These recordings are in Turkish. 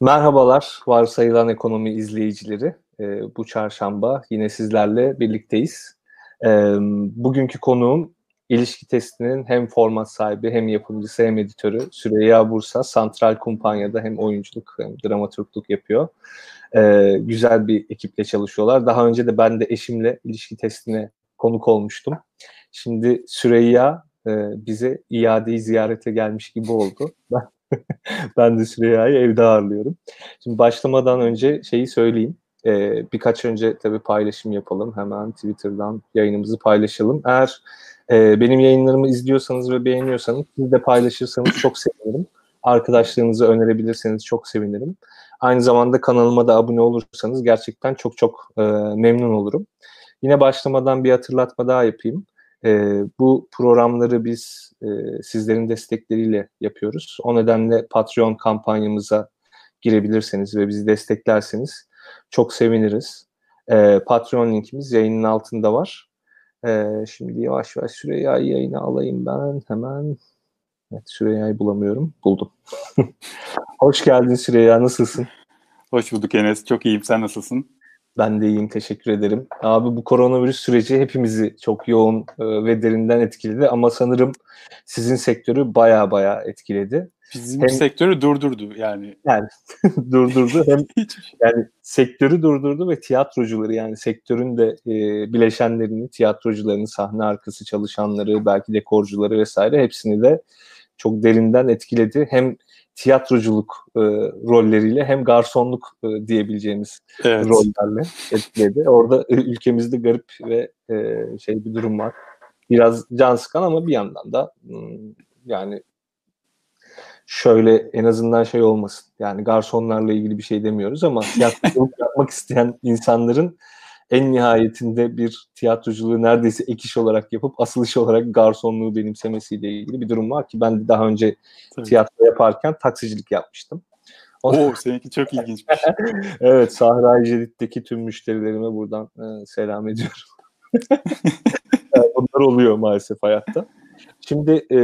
Merhabalar varsayılan ekonomi izleyicileri. E, bu çarşamba yine sizlerle birlikteyiz. E, bugünkü konuğum ilişki testinin hem format sahibi hem yapımcısı hem editörü Süreyya Bursa. Santral Kumpanya'da hem oyunculuk hem dramaturgluk yapıyor. E, güzel bir ekiple çalışıyorlar. Daha önce de ben de eşimle ilişki testine konuk olmuştum. Şimdi Süreyya e, bize iadeyi ziyarete gelmiş gibi oldu. Ben ben de Süreyya'yı evde ağırlıyorum. Şimdi başlamadan önce şeyi söyleyeyim. Ee, birkaç önce tabii paylaşım yapalım. Hemen Twitter'dan yayınımızı paylaşalım. Eğer e, benim yayınlarımı izliyorsanız ve beğeniyorsanız siz de paylaşırsanız çok sevinirim. Arkadaşlarınızı önerebilirseniz çok sevinirim. Aynı zamanda kanalıma da abone olursanız gerçekten çok çok e, memnun olurum. Yine başlamadan bir hatırlatma daha yapayım. E, bu programları biz e, sizlerin destekleriyle yapıyoruz. O nedenle Patreon kampanyamıza girebilirseniz ve bizi desteklerseniz çok seviniriz. E, Patreon linkimiz yayının altında var. E, şimdi yavaş yavaş Süreyya'yı yayına alayım ben hemen. Evet Süreyya'yı bulamıyorum. Buldum. Hoş geldin Süreyya. Nasılsın? Hoş bulduk Enes. Çok iyiyim. Sen nasılsın? Ben de iyiyim, teşekkür ederim. Abi bu koronavirüs süreci hepimizi çok yoğun e, ve derinden etkiledi ama sanırım sizin sektörü baya baya etkiledi. Bizim hem, sektörü durdurdu yani. Yani durdurdu hem yani sektörü durdurdu ve tiyatrocuları yani sektörün de e, bileşenlerini, tiyatrocularını, sahne arkası çalışanları, belki dekorcuları vesaire hepsini de çok derinden etkiledi. Hem tiyatroculuk e, rolleriyle hem garsonluk e, diyebileceğimiz evet. rollerle etkiledi. Orada e, ülkemizde garip ve e, şey bir durum var. Biraz can sıkan ama bir yandan da yani şöyle en azından şey olmasın. Yani garsonlarla ilgili bir şey demiyoruz ama tiyatroculuk yapmak isteyen insanların en nihayetinde bir tiyatroculuğu neredeyse ek iş olarak yapıp asıl iş olarak garsonluğu benimsemesiyle ilgili bir durum var ki ben de daha önce Tabii. tiyatro yaparken taksicilik yapmıştım. Oo seninki çok ilginçmiş. evet Sahra-i Cedid'deki tüm müşterilerime buradan e, selam ediyorum. Bunlar oluyor maalesef hayatta. Şimdi e,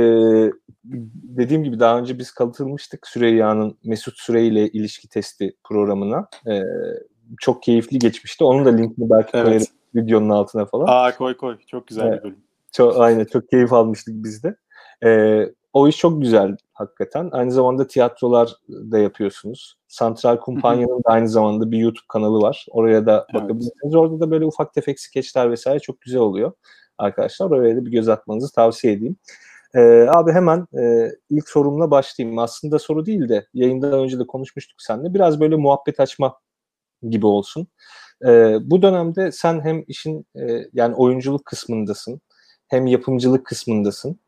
dediğim gibi daha önce biz katılmıştık Süreyya'nın Mesut Süre ile ilişki testi programına. E, çok keyifli geçmişti. Onun da linkini belki evet. koyarım videonun altına falan. Aa koy koy. Çok güzel evet. bir bölüm. Çok, aynen çok keyif almıştık biz de. Ee, o iş çok güzel hakikaten. Aynı zamanda tiyatrolar da yapıyorsunuz. Santral Kumpanya'nın da aynı zamanda bir YouTube kanalı var. Oraya da evet. bakabilirsiniz. Orada da böyle ufak tefek skeçler vesaire çok güzel oluyor arkadaşlar. Oraya da bir göz atmanızı tavsiye edeyim. Ee, abi hemen e, ilk sorumla başlayayım. Aslında soru değil de yayından önce de konuşmuştuk seninle. Biraz böyle muhabbet açma gibi olsun. E, bu dönemde sen hem işin e, yani oyunculuk kısmındasın hem yapımcılık kısmındasın.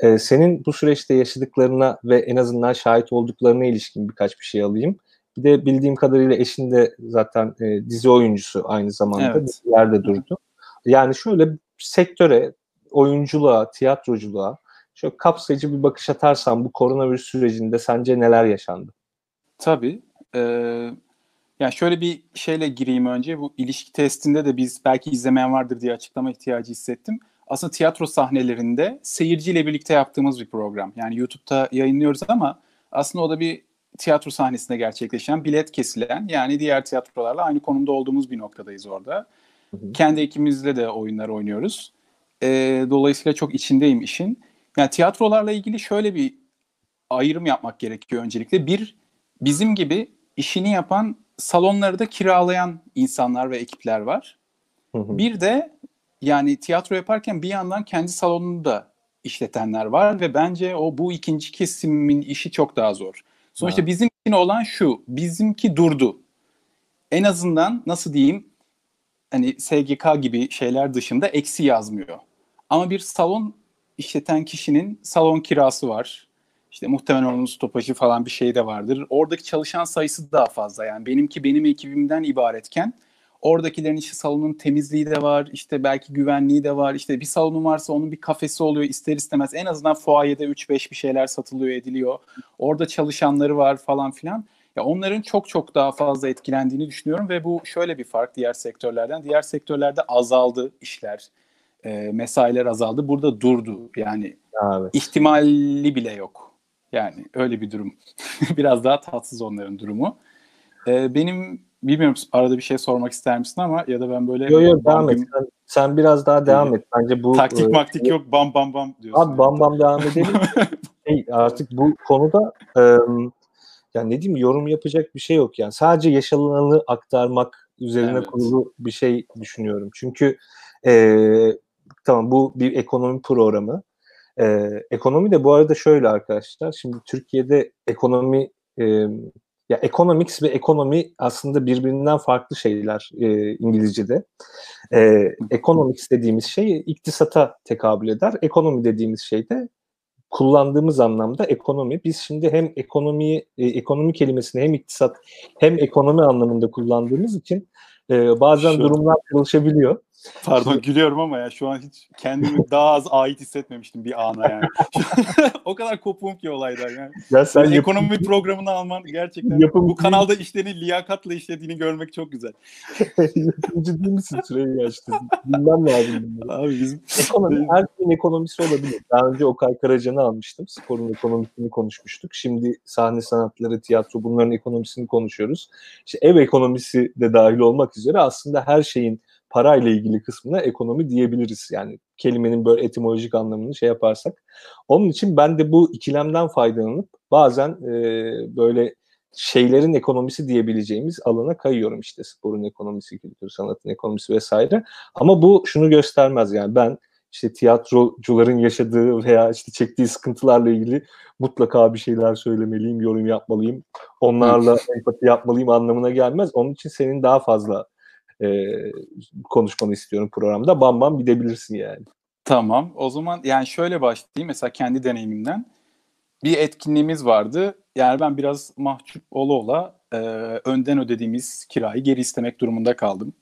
E, senin bu süreçte yaşadıklarına ve en azından şahit olduklarına ilişkin birkaç bir şey alayım. Bir de bildiğim kadarıyla eşin de zaten e, dizi oyuncusu aynı zamanda evet. dizilerde durdu. Yani şöyle sektöre, oyunculuğa, tiyatroculuğa şöyle kapsayıcı bir bakış atarsan bu koronavirüs sürecinde sence neler yaşandı? Tabii. Ee, yani şöyle bir şeyle gireyim önce. Bu ilişki testinde de biz belki izlemeyen vardır diye açıklama ihtiyacı hissettim. Aslında tiyatro sahnelerinde seyirciyle birlikte yaptığımız bir program. Yani YouTube'da yayınlıyoruz ama aslında o da bir tiyatro sahnesinde gerçekleşen, bilet kesilen yani diğer tiyatrolarla aynı konumda olduğumuz bir noktadayız orada. Hı hı. Kendi ekibimizle de oyunlar oynuyoruz. E, dolayısıyla çok içindeyim işin. Yani tiyatrolarla ilgili şöyle bir ayrım yapmak gerekiyor öncelikle. Bir, bizim gibi işini yapan salonları da kiralayan insanlar ve ekipler var. Hı hı. Bir de yani tiyatro yaparken bir yandan kendi salonunu da işletenler var ve bence o bu ikinci kesimin işi çok daha zor. Sonuçta ha. bizim için olan şu, bizimki durdu. En azından nasıl diyeyim, hani SGK gibi şeyler dışında eksi yazmıyor. Ama bir salon işleten kişinin salon kirası var. İşte muhtemelen onun stopajı falan bir şey de vardır. Oradaki çalışan sayısı daha fazla. Yani benimki benim ekibimden ibaretken oradakilerin işte salonun temizliği de var, işte belki güvenliği de var. İşte bir salonun varsa onun bir kafesi oluyor ister istemez. En azından fuayede 3-5 bir şeyler satılıyor, ediliyor. Orada çalışanları var falan filan. Ya onların çok çok daha fazla etkilendiğini düşünüyorum ve bu şöyle bir fark diğer sektörlerden. Diğer sektörlerde azaldı işler. E, mesailer azaldı. Burada durdu. Yani evet. ihtimali bile yok. Yani öyle bir durum. Biraz daha tatsız onların durumu. Ee, benim bilmiyorum arada bir şey sormak ister misin ama ya da ben böyle... Yok yok devam et. Sen, sen biraz daha devam et. Bence bu... Taktik e, maktik yok bam bam bam diyorsun. Abi bam bam devam edelim. şey, artık bu konuda e, yani ne diyeyim yorum yapacak bir şey yok yani. Sadece yaşananı aktarmak üzerine evet. kurulu bir şey düşünüyorum. Çünkü e, tamam bu bir ekonomi programı. E, ekonomi de bu arada şöyle arkadaşlar. Şimdi Türkiye'de ekonomi e, ya economics ve ekonomi aslında birbirinden farklı şeyler e, İngilizce'de. E, economics dediğimiz şey iktisata tekabül eder. Ekonomi dediğimiz şey de kullandığımız anlamda ekonomi. Biz şimdi hem ekonomiyi, e, ekonomi kelimesini hem iktisat hem ekonomi anlamında kullandığımız için e, bazen Şu... durumlar karışabiliyor. Pardon gülüyorum ama ya şu an hiç kendimi daha az ait hissetmemiştim bir ana yani. o kadar kopuğum ki olaydan yani. Ya sen yani yapım... ekonomi programını alman gerçekten yapım... bu kanalda işlerini liyakatla işlediğini görmek çok güzel. Yapımcı değil misin süreyi açtın? Bilmem lazım. Abi bizim... Ekonomi, her şeyin ekonomisi olabilir. Daha önce Okay Karacan'ı almıştım. Sporun ekonomisini konuşmuştuk. Şimdi sahne sanatları, tiyatro bunların ekonomisini konuşuyoruz. İşte ev ekonomisi de dahil olmak üzere aslında her şeyin parayla ilgili kısmına ekonomi diyebiliriz. Yani kelimenin böyle etimolojik anlamını şey yaparsak. Onun için ben de bu ikilemden faydalanıp bazen e, böyle şeylerin ekonomisi diyebileceğimiz alana kayıyorum işte sporun ekonomisi, kültür sanatın ekonomisi vesaire. Ama bu şunu göstermez yani ben işte tiyatrocuların yaşadığı veya işte çektiği sıkıntılarla ilgili mutlaka bir şeyler söylemeliyim, yorum yapmalıyım, onlarla empati yapmalıyım anlamına gelmez. Onun için senin daha fazla e, konuşmanı istiyorum programda. Bam bam gidebilirsin yani. Tamam. O zaman yani şöyle başlayayım. Mesela kendi deneyimimden bir etkinliğimiz vardı. Yani ben biraz mahcup ola ola e, önden ödediğimiz kirayı geri istemek durumunda kaldım.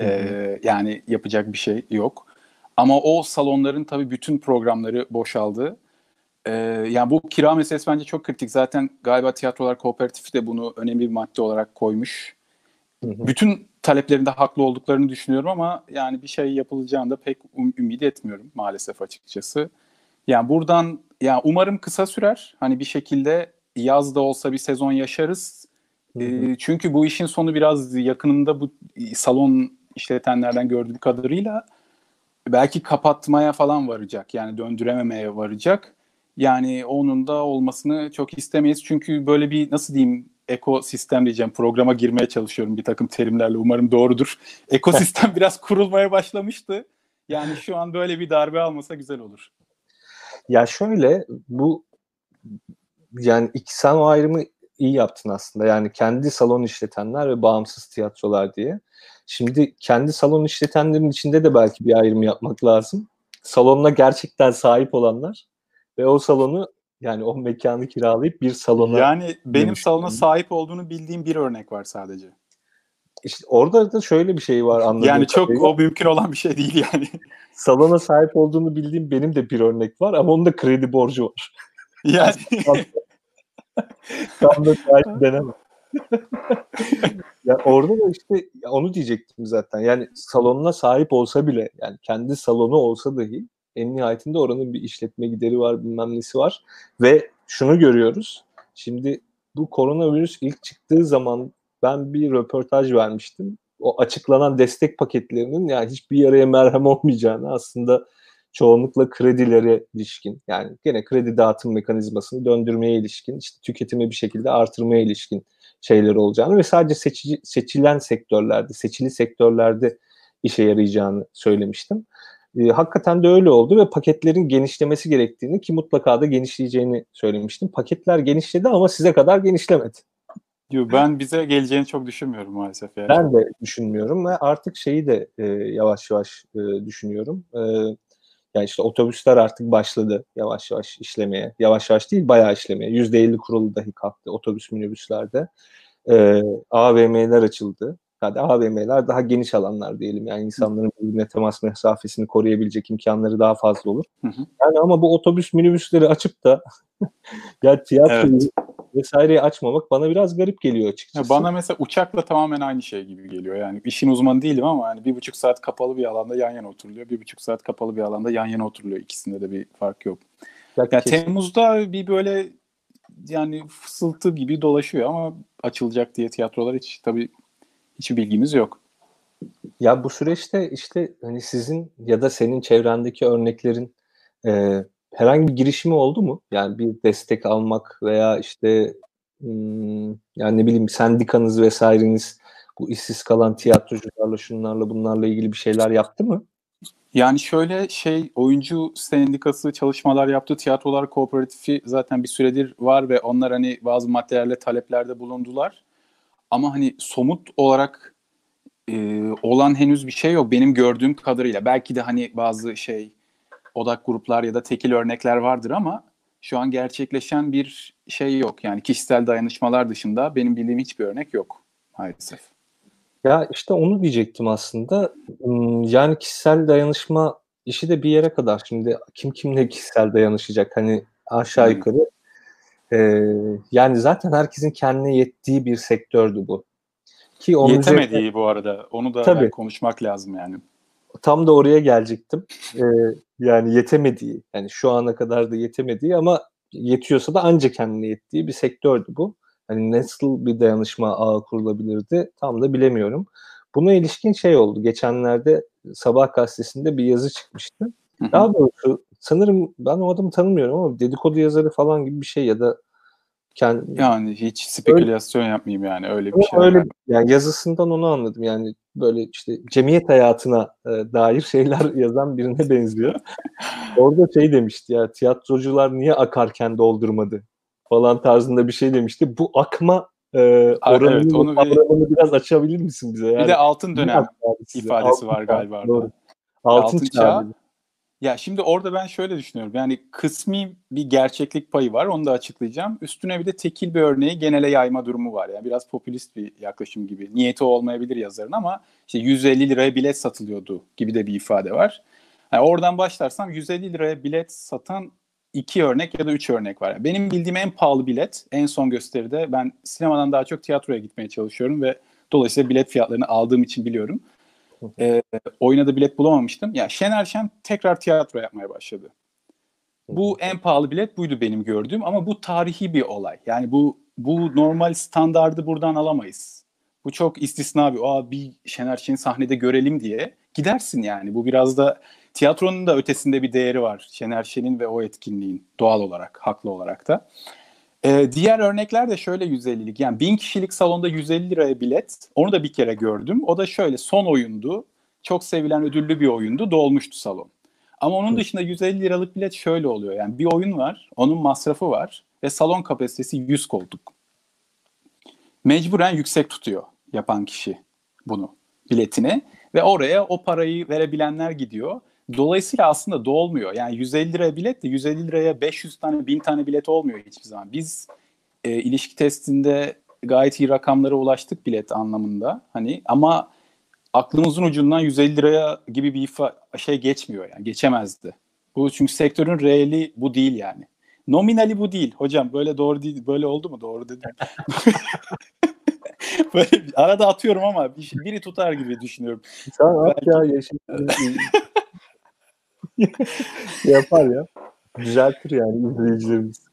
E, yani yapacak bir şey yok. Ama o salonların tabii bütün programları boşaldı. Ee, yani bu kira meselesi bence çok kritik. Zaten galiba tiyatrolar kooperatifi de bunu önemli bir madde olarak koymuş. Hı hı. Bütün taleplerinde haklı olduklarını düşünüyorum ama yani bir şey yapılacağını da pek um, ümit etmiyorum maalesef açıkçası. Yani buradan yani umarım kısa sürer. Hani bir şekilde yaz da olsa bir sezon yaşarız. Hı hı. E, çünkü bu işin sonu biraz yakınında bu salon işletenlerden gördüğüm kadarıyla belki kapatmaya falan varacak. Yani döndürememeye varacak. Yani onun da olmasını çok istemeyiz. Çünkü böyle bir nasıl diyeyim ekosistem diyeceğim. Programa girmeye çalışıyorum bir takım terimlerle. Umarım doğrudur. Ekosistem biraz kurulmaya başlamıştı. Yani şu an böyle bir darbe almasa güzel olur. Ya şöyle bu yani iki sen o ayrımı iyi yaptın aslında. Yani kendi salon işletenler ve bağımsız tiyatrolar diye. Şimdi kendi salon işletenlerin içinde de belki bir ayrım yapmak lazım. Salonuna gerçekten sahip olanlar ve o salonu yani o mekanı kiralayıp bir salona... Yani benim salona sahip olduğunu bildiğim bir örnek var sadece. İşte orada da şöyle bir şey var anladığım Yani çok kadarıyla. o mümkün olan bir şey değil yani. Salona sahip olduğunu bildiğim benim de bir örnek var ama onun da kredi borcu var. Yani. Tam da sahip denemem. ya orada da işte onu diyecektim zaten. Yani salonuna sahip olsa bile yani kendi salonu olsa dahi en nihayetinde oranın bir işletme gideri var bilmem nesi var ve şunu görüyoruz. Şimdi bu koronavirüs ilk çıktığı zaman ben bir röportaj vermiştim. O açıklanan destek paketlerinin yani hiçbir yaraya merhem olmayacağını aslında çoğunlukla kredilere ilişkin yani gene kredi dağıtım mekanizmasını döndürmeye ilişkin işte tüketimi bir şekilde artırmaya ilişkin şeyler olacağını ve sadece seçici, seçilen sektörlerde, seçili sektörlerde işe yarayacağını söylemiştim. E, hakikaten de öyle oldu ve paketlerin genişlemesi gerektiğini ki mutlaka da genişleyeceğini söylemiştim. Paketler genişledi ama size kadar genişlemedi. Yo, ben bize geleceğini çok düşünmüyorum maalesef. Yani. Ben de düşünmüyorum ve artık şeyi de e, yavaş yavaş e, düşünüyorum. E, yani işte otobüsler artık başladı yavaş yavaş işlemeye. Yavaş yavaş değil bayağı işlemeye. %50 kurulu dahi kalktı otobüs minibüslerde. E, AVM'ler açıldı. Hadi AVM'ler daha geniş alanlar diyelim. Yani insanların birbirine temas mesafesini koruyabilecek imkanları daha fazla olur. Hı hı. Yani ama bu otobüs minibüsleri açıp da ya tiyatroyu evet. vesaireyi açmamak bana biraz garip geliyor açıkçası. Ya bana mesela uçakla tamamen aynı şey gibi geliyor. Yani işin uzmanı değilim ama yani bir buçuk saat kapalı bir alanda yan yana oturuluyor. Bir buçuk saat kapalı bir alanda yan yana oturuluyor. İkisinde de bir fark yok. Ya, ya Temmuz'da bir böyle yani fısıltı gibi dolaşıyor ama açılacak diye tiyatrolar hiç tabii hiçbir bilgimiz yok. Ya bu süreçte işte hani sizin ya da senin çevrendeki örneklerin e, herhangi bir girişimi oldu mu? Yani bir destek almak veya işte hmm, yani ne bileyim sendikanız vesaireniz bu işsiz kalan tiyatrocularla şunlarla bunlarla ilgili bir şeyler yaptı mı? Yani şöyle şey oyuncu sendikası çalışmalar yaptı. Tiyatrolar Kooperatifi zaten bir süredir var ve onlar hani bazı materyalle taleplerde bulundular. Ama hani somut olarak e, olan henüz bir şey yok benim gördüğüm kadarıyla. Belki de hani bazı şey odak gruplar ya da tekil örnekler vardır ama şu an gerçekleşen bir şey yok. Yani kişisel dayanışmalar dışında benim bildiğim hiçbir örnek yok maalesef. Ya işte onu diyecektim aslında. Hmm, yani kişisel dayanışma işi de bir yere kadar. Şimdi kim kimle kişisel dayanışacak? Hani aşağı yukarı. Ee, yani zaten herkesin kendine yettiği bir sektördü bu. Ki onun Yetemediği üzerine... bu arada. Onu da Tabii. konuşmak lazım yani. Tam da oraya gelecektim. Ee, yani yetemediği, yani şu ana kadar da yetemediği ama yetiyorsa da ancak kendine yettiği bir sektördü bu. Hani nasıl bir dayanışma ağı kurulabilirdi tam da bilemiyorum. Buna ilişkin şey oldu. Geçenlerde Sabah gazetesinde bir yazı çıkmıştı. Daha doğrusu sanırım ben o adamı tanımıyorum ama dedikodu yazarı falan gibi bir şey ya da kendi yani hiç spekülasyon öyle, yapmayayım yani öyle bir şey. Öyle yani yazısından onu anladım. Yani böyle işte cemiyet hayatına e, dair şeyler yazan birine benziyor. Orada şey demişti ya tiyatrocular niye akarken doldurmadı falan tarzında bir şey demişti. Bu akma e, oranını, evet, onu bir, biraz açabilir misin bize? Yani, bir de altın dönem ifadesi altın var galiba. Doğru. Altın, altın çağ. çağ ya şimdi orada ben şöyle düşünüyorum. Yani kısmi bir gerçeklik payı var. Onu da açıklayacağım. Üstüne bir de tekil bir örneği genele yayma durumu var. Yani biraz popülist bir yaklaşım gibi. Niyeti olmayabilir yazarın ama işte 150 liraya bilet satılıyordu gibi de bir ifade var. Yani oradan başlarsam 150 liraya bilet satan iki örnek ya da üç örnek var. benim bildiğim en pahalı bilet en son gösteride ben sinemadan daha çok tiyatroya gitmeye çalışıyorum ve dolayısıyla bilet fiyatlarını aldığım için biliyorum. E, oyuna da bilet bulamamıştım. Ya Şener Şen tekrar tiyatro yapmaya başladı. Bu en pahalı bilet buydu benim gördüğüm ama bu tarihi bir olay. Yani bu bu normal standardı buradan alamayız. Bu çok istisna bir, o bir Şener Şen'i sahnede görelim diye gidersin yani. Bu biraz da tiyatronun da ötesinde bir değeri var. Şener Şen'in ve o etkinliğin doğal olarak, haklı olarak da. Ee, diğer örnekler de şöyle 150'lik. Yani 1000 kişilik salonda 150 liraya bilet. Onu da bir kere gördüm. O da şöyle son oyundu. Çok sevilen ödüllü bir oyundu. Dolmuştu salon. Ama onun dışında 150 liralık bilet şöyle oluyor. Yani bir oyun var, onun masrafı var ve salon kapasitesi 100 koltuk. Mecburen yüksek tutuyor yapan kişi bunu biletini ve oraya o parayı verebilenler gidiyor. Dolayısıyla aslında dolmuyor. Yani 150 liraya bilet de 150 liraya 500 tane 1000 tane bilet olmuyor hiçbir zaman. Biz e, ilişki testinde gayet iyi rakamlara ulaştık bilet anlamında. Hani ama aklımızın ucundan 150 liraya gibi bir ifa şey geçmiyor yani geçemezdi. Bu çünkü sektörün reali bu değil yani. Nominali bu değil. Hocam böyle doğru değil. Böyle oldu mu? Doğru dedim. böyle arada atıyorum ama biri tutar gibi düşünüyorum. Sen at ya yaşın. Yapar ya. Düzeltir yani izleyicilerimiz.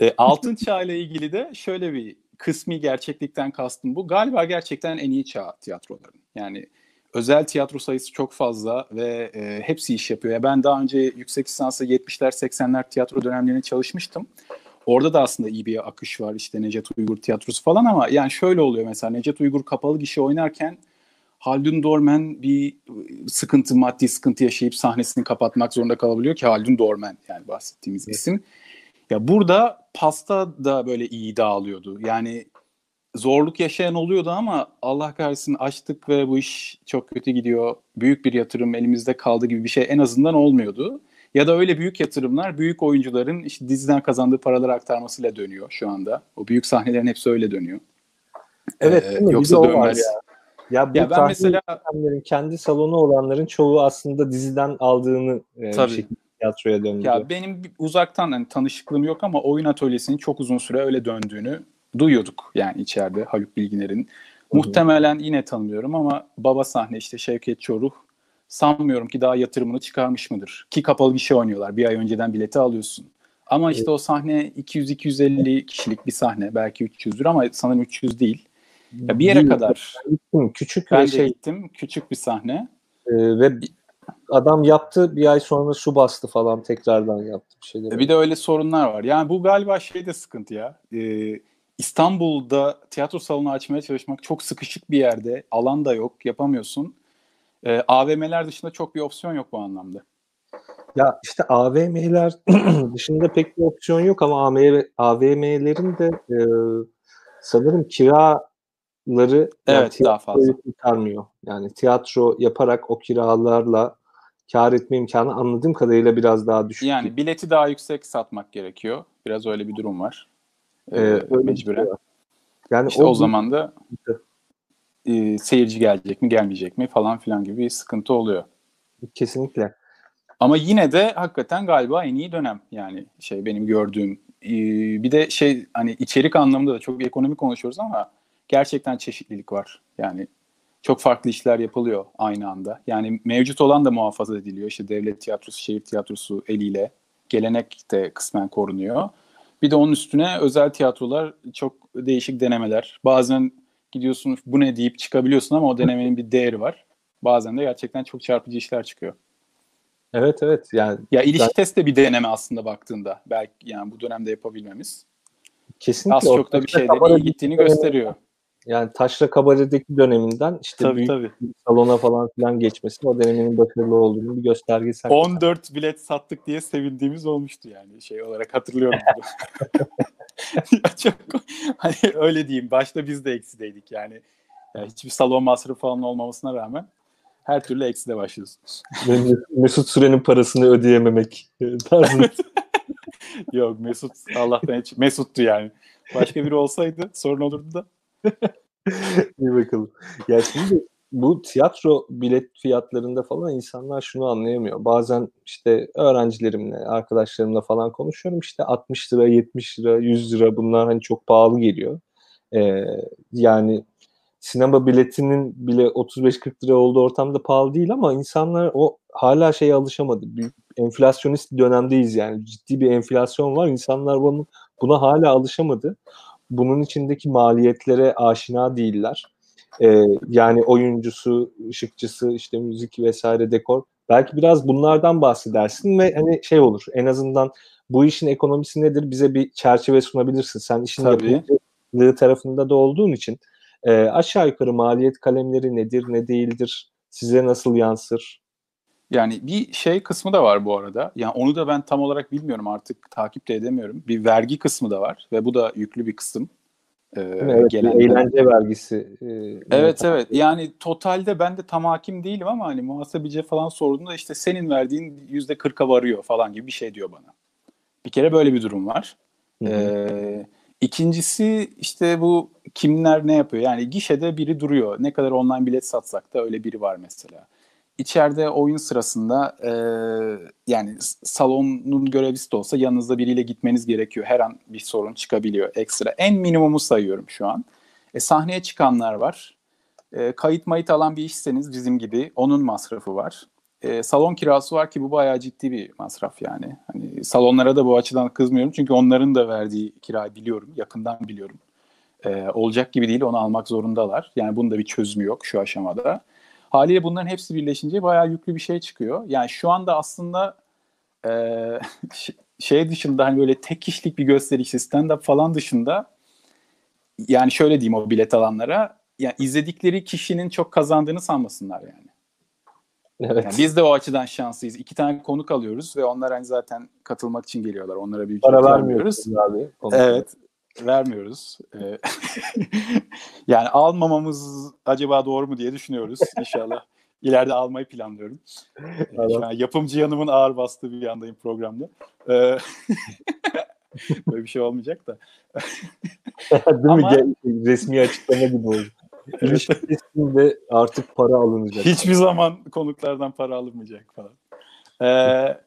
E, Altın Çağ ile ilgili de şöyle bir kısmi gerçeklikten kastım bu. Galiba gerçekten en iyi çağ tiyatroların. Yani özel tiyatro sayısı çok fazla ve e, hepsi iş yapıyor. Ya ben daha önce yüksek lisansı 70'ler 80'ler tiyatro dönemlerinde çalışmıştım. Orada da aslında iyi bir akış var işte Necdet Uygur tiyatrosu falan ama yani şöyle oluyor mesela Necdet Uygur kapalı gişe oynarken Haldun Dorman bir sıkıntı, maddi sıkıntı yaşayıp sahnesini kapatmak zorunda kalabiliyor ki Haldun Dorman yani bahsettiğimiz isim. Ya burada pasta da böyle iyi dağılıyordu. Yani zorluk yaşayan oluyordu ama Allah kahretsin açtık ve bu iş çok kötü gidiyor. Büyük bir yatırım elimizde kaldı gibi bir şey en azından olmuyordu. Ya da öyle büyük yatırımlar büyük oyuncuların işte diziden kazandığı paraları aktarmasıyla dönüyor şu anda. O büyük sahnelerin hepsi öyle dönüyor. Evet, ee, yoksa dönmez. Ya. Ya bu ya ben mesela kendi salonu olanların çoğu aslında diziden aldığını e, tabii. bir şekilde tiyatroya döndürüyor. Ya benim uzaktan hani tanışıklığım yok ama oyun atölyesinin çok uzun süre öyle döndüğünü duyuyorduk yani içeride Haluk Bilginer'in. Muhtemelen yine tanımıyorum ama baba sahne işte Şevket Çoruh sanmıyorum ki daha yatırımını çıkarmış mıdır? Ki kapalı bir şey oynuyorlar. Bir ay önceden bileti alıyorsun. Ama işte o sahne 200-250 kişilik bir sahne. Belki 300'dür ama sanırım 300 değil. Ya bir yere değil, kadar. Gittim. Küçük ben şey, gittim. Küçük bir sahne. E, ve adam yaptı bir ay sonra su bastı falan tekrardan yaptı bir şeyler. Bir de öyle sorunlar var. Yani bu galiba şey de sıkıntı ya. Ee, İstanbul'da tiyatro salonu açmaya çalışmak çok sıkışık bir yerde. Alan da yok, yapamıyorsun. Ee, AVM'ler dışında çok bir opsiyon yok bu anlamda. Ya işte AVM'ler dışında pek bir opsiyon yok ama AVM'lerin de e, sanırım kiraları evet, yani daha fazla kurtarmıyor. Yani tiyatro yaparak o kiralarla kar etme imkanı anladığım kadarıyla biraz daha düşük. Yani bileti daha yüksek satmak gerekiyor. Biraz öyle bir durum var. Ee, ee mecburen. Şey yani işte o, o zaman da e, seyirci gelecek mi gelmeyecek mi falan filan gibi bir sıkıntı oluyor. Kesinlikle. Ama yine de hakikaten galiba en iyi dönem yani şey benim gördüğüm. Ee, bir de şey hani içerik anlamında da çok ekonomik konuşuyoruz ama gerçekten çeşitlilik var. Yani çok farklı işler yapılıyor aynı anda. Yani mevcut olan da muhafaza ediliyor. İşte devlet tiyatrosu, şehir tiyatrosu eliyle. Gelenek de kısmen korunuyor. Bir de onun üstüne özel tiyatrolar çok değişik denemeler. Bazen gidiyorsun bu ne deyip çıkabiliyorsun ama o denemenin bir değeri var. Bazen de gerçekten çok çarpıcı işler çıkıyor. Evet evet yani ya ilişki ben... test de bir deneme aslında baktığında. Belki yani bu dönemde yapabilmemiz. Kesinlikle. Az çok da bir şeylerin iyi gittiğini gösteriyor. Yani Taşra Kabare'deki döneminden işte tabii, büyük tabii. salona falan filan geçmesi o dönemin başarılı olduğunu bir göstergesi. 14 bilet sattık diye sevindiğimiz olmuştu yani şey olarak hatırlıyorum. çok hani öyle diyeyim başta biz de eksideydik yani. yani hiçbir salon masrafı falan olmamasına rağmen her türlü ekside başlıyorsunuz. Mesut Süren'in parasını ödeyememek tarzında. Yok Mesut Allah'tan hiç Mesut'tu yani. Başka biri olsaydı sorun olurdu da. İyi bakalım. Ya şimdi bu tiyatro bilet fiyatlarında falan insanlar şunu anlayamıyor. Bazen işte öğrencilerimle, arkadaşlarımla falan konuşuyorum. İşte 60 lira, 70 lira, 100 lira bunlar hani çok pahalı geliyor. Ee, yani sinema biletinin bile 35-40 lira olduğu ortamda pahalı değil ama insanlar o hala şeye alışamadı. Büyük enflasyonist dönemdeyiz yani. Ciddi bir enflasyon var. İnsanlar bunu, buna hala alışamadı bunun içindeki maliyetlere aşina değiller. Ee, yani oyuncusu, ışıkçısı, işte müzik vesaire dekor. Belki biraz bunlardan bahsedersin ve hani şey olur en azından bu işin ekonomisi nedir bize bir çerçeve sunabilirsin. Sen işin yapımcılığı tarafında da olduğun için e, aşağı yukarı maliyet kalemleri nedir ne değildir size nasıl yansır? Yani bir şey kısmı da var bu arada. Yani onu da ben tam olarak bilmiyorum artık takip de edemiyorum. Bir vergi kısmı da var ve bu da yüklü bir kısım. Ee, evet, gelen eğlence vergisi. E, evet evet. Yani totalde ben de tam hakim değilim ama hani muhasebeci falan sorduğunda işte senin verdiğin yüzde kırka varıyor falan gibi bir şey diyor bana. Bir kere böyle bir durum var. Ee, ikincisi işte bu kimler ne yapıyor? Yani gişede biri duruyor. Ne kadar online bilet satsak da öyle biri var mesela içeride oyun sırasında e, yani salonun görevlisi de olsa yanınızda biriyle gitmeniz gerekiyor. Her an bir sorun çıkabiliyor ekstra. En minimumu sayıyorum şu an. E, sahneye çıkanlar var. E, kayıt mayıt alan bir işseniz bizim gibi onun masrafı var. E, salon kirası var ki bu bayağı ciddi bir masraf yani. Hani salonlara da bu açıdan kızmıyorum çünkü onların da verdiği kirayı biliyorum, yakından biliyorum. E, olacak gibi değil, onu almak zorundalar. Yani bunun da bir çözümü yok şu aşamada. Haliyle bunların hepsi birleşince bayağı yüklü bir şey çıkıyor. Yani şu anda aslında e, şey dışında hani böyle tek kişilik bir gösteri işte stand-up falan dışında yani şöyle diyeyim o bilet alanlara yani izledikleri kişinin çok kazandığını sanmasınlar yani. Evet. Yani biz de o açıdan şanslıyız. İki tane konuk alıyoruz ve onlar hani zaten katılmak için geliyorlar. Onlara bir ücret vermiyoruz. Abi, evet vermiyoruz. Ee, yani almamamız acaba doğru mu diye düşünüyoruz inşallah. İleride almayı planlıyorum. Şu an yapımcı yanımın ağır bastığı bir yandayım programda. Ee, böyle bir şey olmayacak da. Değil Ama... mi? Resmi açıklama gibi oldu. İlişkisinde artık para alınacak. Hiçbir zaman konuklardan para alınmayacak falan. Ee,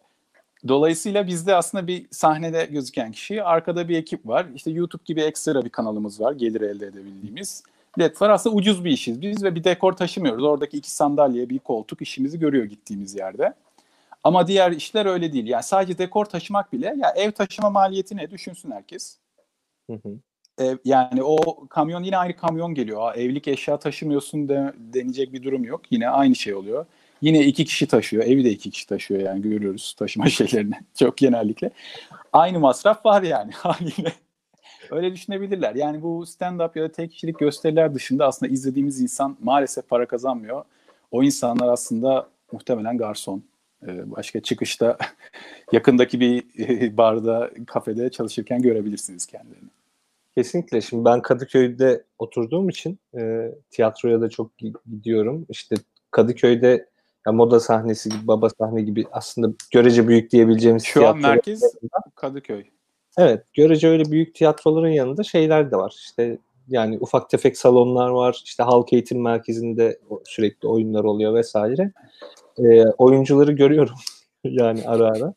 Dolayısıyla bizde aslında bir sahnede gözüken kişi, arkada bir ekip var. İşte YouTube gibi ekstra bir kanalımız var, gelir elde edebildiğimiz. LED var aslında ucuz bir işiz biz ve bir dekor taşımıyoruz. Oradaki iki sandalye, bir koltuk işimizi görüyor gittiğimiz yerde. Ama diğer işler öyle değil. Yani sadece dekor taşımak bile ya ev taşıma maliyeti ne düşünsün herkes. Hı hı. Ev, yani o kamyon yine aynı kamyon geliyor. Ha, evlilik eşya taşımıyorsun de, denecek bir durum yok. Yine aynı şey oluyor. Yine iki kişi taşıyor. Evi de iki kişi taşıyor yani görüyoruz taşıma şeylerini çok genellikle. Aynı masraf var yani haliyle. Öyle düşünebilirler. Yani bu stand-up ya da tek kişilik gösteriler dışında aslında izlediğimiz insan maalesef para kazanmıyor. O insanlar aslında muhtemelen garson. Ee, başka çıkışta yakındaki bir barda, kafede çalışırken görebilirsiniz kendilerini. Kesinlikle. Şimdi ben Kadıköy'de oturduğum için e, tiyatroya da çok gidiyorum. İşte Kadıköy'de ya moda sahnesi gibi, baba sahne gibi aslında görece büyük diyebileceğimiz Şu an merkez Kadıköy. Evet, görece öyle büyük tiyatroların yanında şeyler de var. İşte yani ufak tefek salonlar var. İşte halk eğitim merkezinde sürekli oyunlar oluyor vesaire. E, oyuncuları görüyorum yani ara ara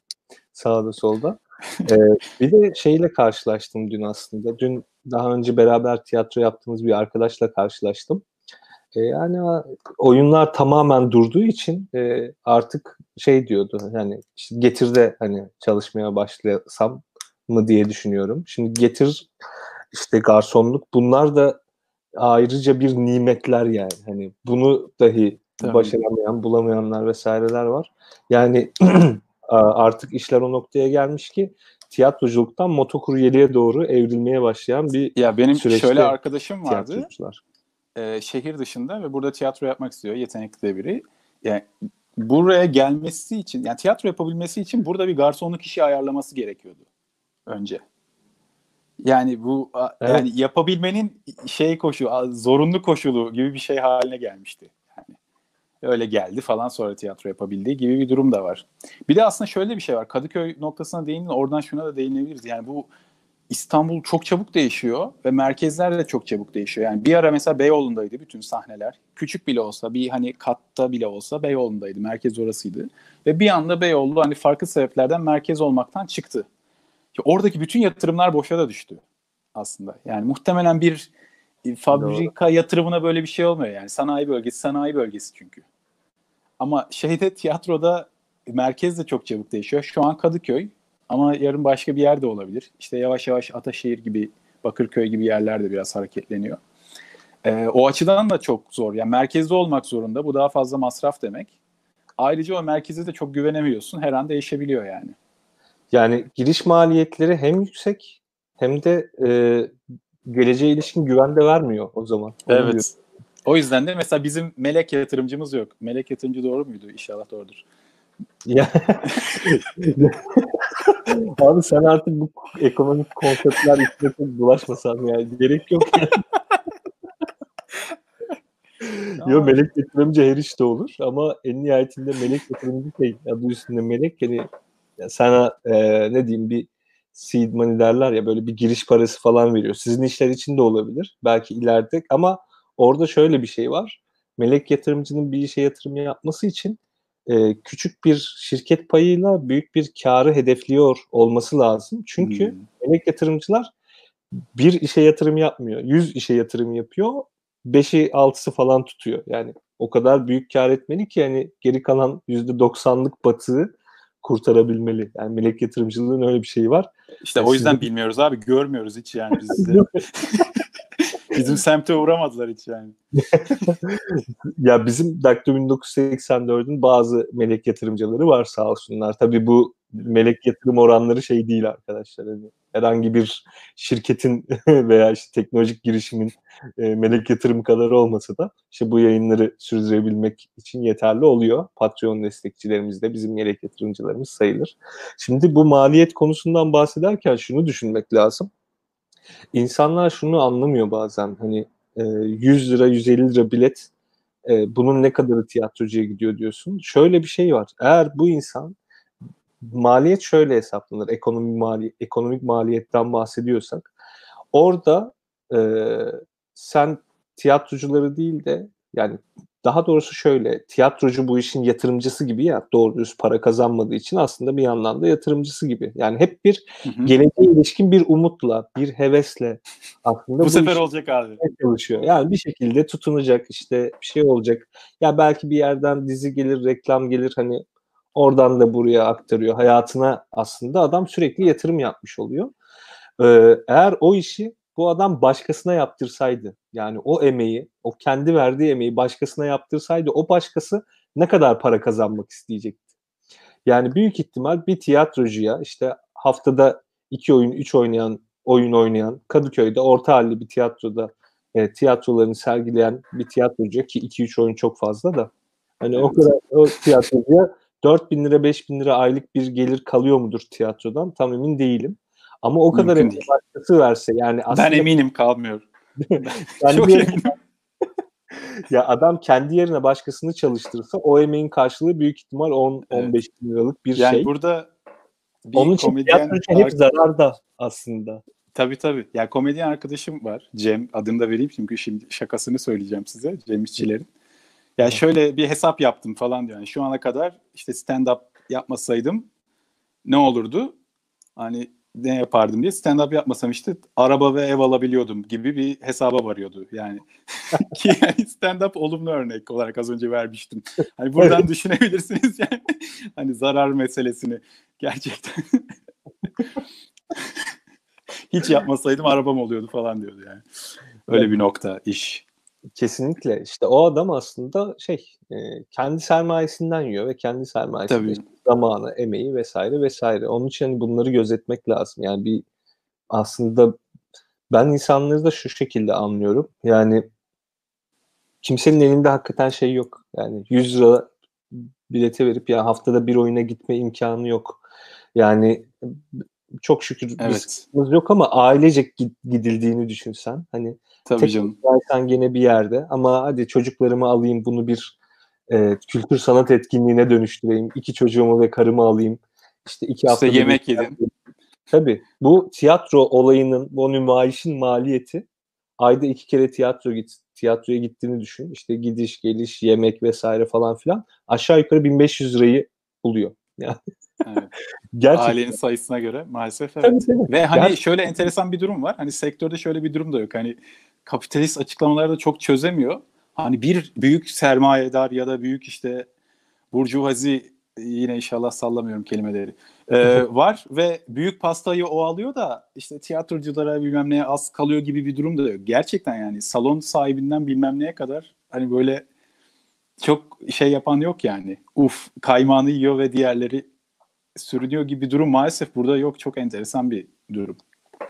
sağda solda. E, bir de şeyle karşılaştım dün aslında. Dün daha önce beraber tiyatro yaptığımız bir arkadaşla karşılaştım. E, yani oyunlar tamamen durduğu için e, artık şey diyordu yani işte getirde hani çalışmaya başlasam mı diye düşünüyorum. Şimdi getir işte garsonluk bunlar da ayrıca bir nimetler yani. Hani bunu dahi Tabii. başaramayan, bulamayanlar vesaireler var. Yani artık işler o noktaya gelmiş ki tiyatroculuktan motokuryeliğe doğru evrilmeye başlayan bir Ya benim şöyle arkadaşım vardı. E, şehir dışında ve burada tiyatro yapmak istiyor. Yetenekli de biri. Yani buraya gelmesi için, yani tiyatro yapabilmesi için burada bir garsonluk işi ayarlaması gerekiyordu önce. Yani bu evet. yani yapabilmenin şey koşu, zorunlu koşulu gibi bir şey haline gelmişti. Yani öyle geldi falan sonra tiyatro yapabildiği gibi bir durum da var. Bir de aslında şöyle bir şey var. Kadıköy noktasına değindin, oradan şuna da değinebiliriz. Yani bu İstanbul çok çabuk değişiyor ve merkezler de çok çabuk değişiyor. Yani bir ara mesela Beyoğlu'ndaydı bütün sahneler. Küçük bile olsa bir hani katta bile olsa Beyoğlu'ndaydı. Merkez orasıydı. Ve bir anda Beyoğlu hani farklı sebeplerden merkez olmaktan çıktı. Oradaki bütün yatırımlar boşa da düştü aslında. Yani muhtemelen bir fabrika Doğru. yatırımına böyle bir şey olmuyor yani. Sanayi bölgesi, sanayi bölgesi çünkü. Ama şeyde tiyatroda merkez de çok çabuk değişiyor. Şu an Kadıköy ama yarın başka bir yerde olabilir. İşte yavaş yavaş Ataşehir gibi, Bakırköy gibi yerler de biraz hareketleniyor. Ee, o açıdan da çok zor. Yani merkezde olmak zorunda. Bu daha fazla masraf demek. Ayrıca o merkeze de çok güvenemiyorsun. Her an değişebiliyor yani. Yani giriş maliyetleri hem yüksek hem de e, geleceğe ilişkin güven de vermiyor o zaman. Onu evet. Diyor. O yüzden de mesela bizim melek yatırımcımız yok. Melek yatırımcı doğru muydu? İnşallah doğrudur. Ya. Abi sen artık bu ekonomik konseptler içine çok bulaşmasan yani. Gerek yok yani. Yo melek yatırımcı her işte olur ama en nihayetinde melek yatırımcı şey adı üstünde melek yani sana e, ne diyeyim bir seed money derler ya böyle bir giriş parası falan veriyor. Sizin işler için de olabilir. Belki ileride ama orada şöyle bir şey var. Melek yatırımcının bir işe yatırım yapması için e, küçük bir şirket payıyla büyük bir karı hedefliyor olması lazım. Çünkü hmm. melek yatırımcılar bir işe yatırım yapmıyor. yüz işe yatırım yapıyor. beşi altısı falan tutuyor. Yani o kadar büyük kar etmeli ki yani geri kalan yüzde doksanlık batığı kurtarabilmeli. Yani melek yatırımcılığın öyle bir şeyi var. İşte o yüzden Sizin... bilmiyoruz abi. Görmüyoruz hiç yani biz de. bizim semte uğramadılar hiç yani. ya bizim Daktilo 1984'ün bazı melek yatırımcıları var sağ olsunlar. Tabii bu melek yatırım oranları şey değil arkadaşlar. Yani herhangi bir şirketin veya işte teknolojik girişimin e, melek yatırım kadar olmasa da işte bu yayınları sürdürebilmek için yeterli oluyor. Patreon destekçilerimiz de bizim melek yatırımcılarımız sayılır. Şimdi bu maliyet konusundan bahsederken şunu düşünmek lazım. İnsanlar şunu anlamıyor bazen hani e, 100 lira 150 lira bilet e, bunun ne kadarı tiyatrocuya gidiyor diyorsun. Şöyle bir şey var. Eğer bu insan maliyet şöyle hesaplanır. Ekonomik mali ekonomik maliyetten bahsediyorsak orada e, sen tiyatrocuları değil de yani daha doğrusu şöyle tiyatrocu bu işin yatırımcısı gibi ya doğru düz para kazanmadığı için aslında bir yandan da yatırımcısı gibi. Yani hep bir hı hı. geleceğe ilişkin bir umutla, bir hevesle aslında bu, bu sefer olacak abi. Çalışıyor. Yani bir şekilde tutunacak işte bir şey olacak. Ya belki bir yerden dizi gelir, reklam gelir hani Oradan da buraya aktarıyor. Hayatına aslında adam sürekli yatırım yapmış oluyor. Ee, eğer o işi bu adam başkasına yaptırsaydı yani o emeği, o kendi verdiği emeği başkasına yaptırsaydı o başkası ne kadar para kazanmak isteyecekti? Yani büyük ihtimal bir tiyatrocuya işte haftada iki oyun, üç oynayan, oyun oynayan Kadıköy'de orta halli bir tiyatroda e, tiyatrolarını sergileyen bir tiyatrocuya ki iki üç oyun çok fazla da hani evet. o kadar o tiyatrocuya 4 bin lira 5 bin lira aylık bir gelir kalıyor mudur tiyatrodan tam emin değilim. Ama o kadar emeği başkası verse yani aslında... Ben eminim kalmıyor. Çok eminim. ya adam kendi yerine başkasını çalıştırsa o emeğin karşılığı büyük ihtimal 10 evet. 15 bin liralık bir yani şey. Yani burada bir Onun için komedyen hep zararda aslında. Tabii tabii. Yani komedyen arkadaşım var. Cem adını da vereyim çünkü şimdi şakasını söyleyeceğim size. Cem İşçilerin. Ya yani şöyle bir hesap yaptım falan diyor. Yani şu ana kadar işte stand up yapmasaydım ne olurdu? Hani ne yapardım diye stand up yapmasam işte araba ve ev alabiliyordum gibi bir hesaba varıyordu. Yani ki yani stand up olumlu örnek olarak az önce vermiştim. Hani buradan düşünebilirsiniz yani hani zarar meselesini gerçekten. Hiç yapmasaydım arabam oluyordu falan diyordu yani. Öyle bir nokta iş. Kesinlikle. İşte o adam aslında şey e, kendi sermayesinden yiyor ve kendi sermayesinden işte zamanı, emeği vesaire vesaire. Onun için hani bunları gözetmek lazım. Yani bir aslında ben insanları da şu şekilde anlıyorum. Yani kimsenin elinde hakikaten şey yok. Yani 100 lira bilete verip ya haftada bir oyuna gitme imkanı yok. Yani çok şükür evet. bir yok ama ailecek gidildiğini düşünsen hani Tabii tek canım. Gene bir yerde ama hadi çocuklarımı alayım bunu bir e, kültür sanat etkinliğine dönüştüreyim. iki çocuğumu ve karımı alayım. İşte iki hafta işte yemek yedin. Tabii. Bu tiyatro olayının, bu nümayişin maliyeti ayda iki kere tiyatro git, tiyatroya gittiğini düşün. İşte gidiş, geliş, yemek vesaire falan filan. Aşağı yukarı 1500 lirayı buluyor. Yani Evet. Gerçekten. Ailenin sayısına göre maalesef evet. Tabii, tabii. Ve hani Gerçekten. şöyle enteresan bir durum var. Hani sektörde şöyle bir durum da yok. Hani kapitalist açıklamaları da çok çözemiyor. Hani bir büyük sermayedar ya da büyük işte burjuvazi yine inşallah sallamıyorum kelimeleri ee, var ve büyük pastayı o alıyor da işte tiyatroculara bilmem neye az kalıyor gibi bir durum da yok. Gerçekten yani salon sahibinden bilmem neye kadar hani böyle çok şey yapan yok yani. Uf kaymağını yiyor ve diğerleri sürünüyor gibi bir durum maalesef burada yok. Çok enteresan bir durum.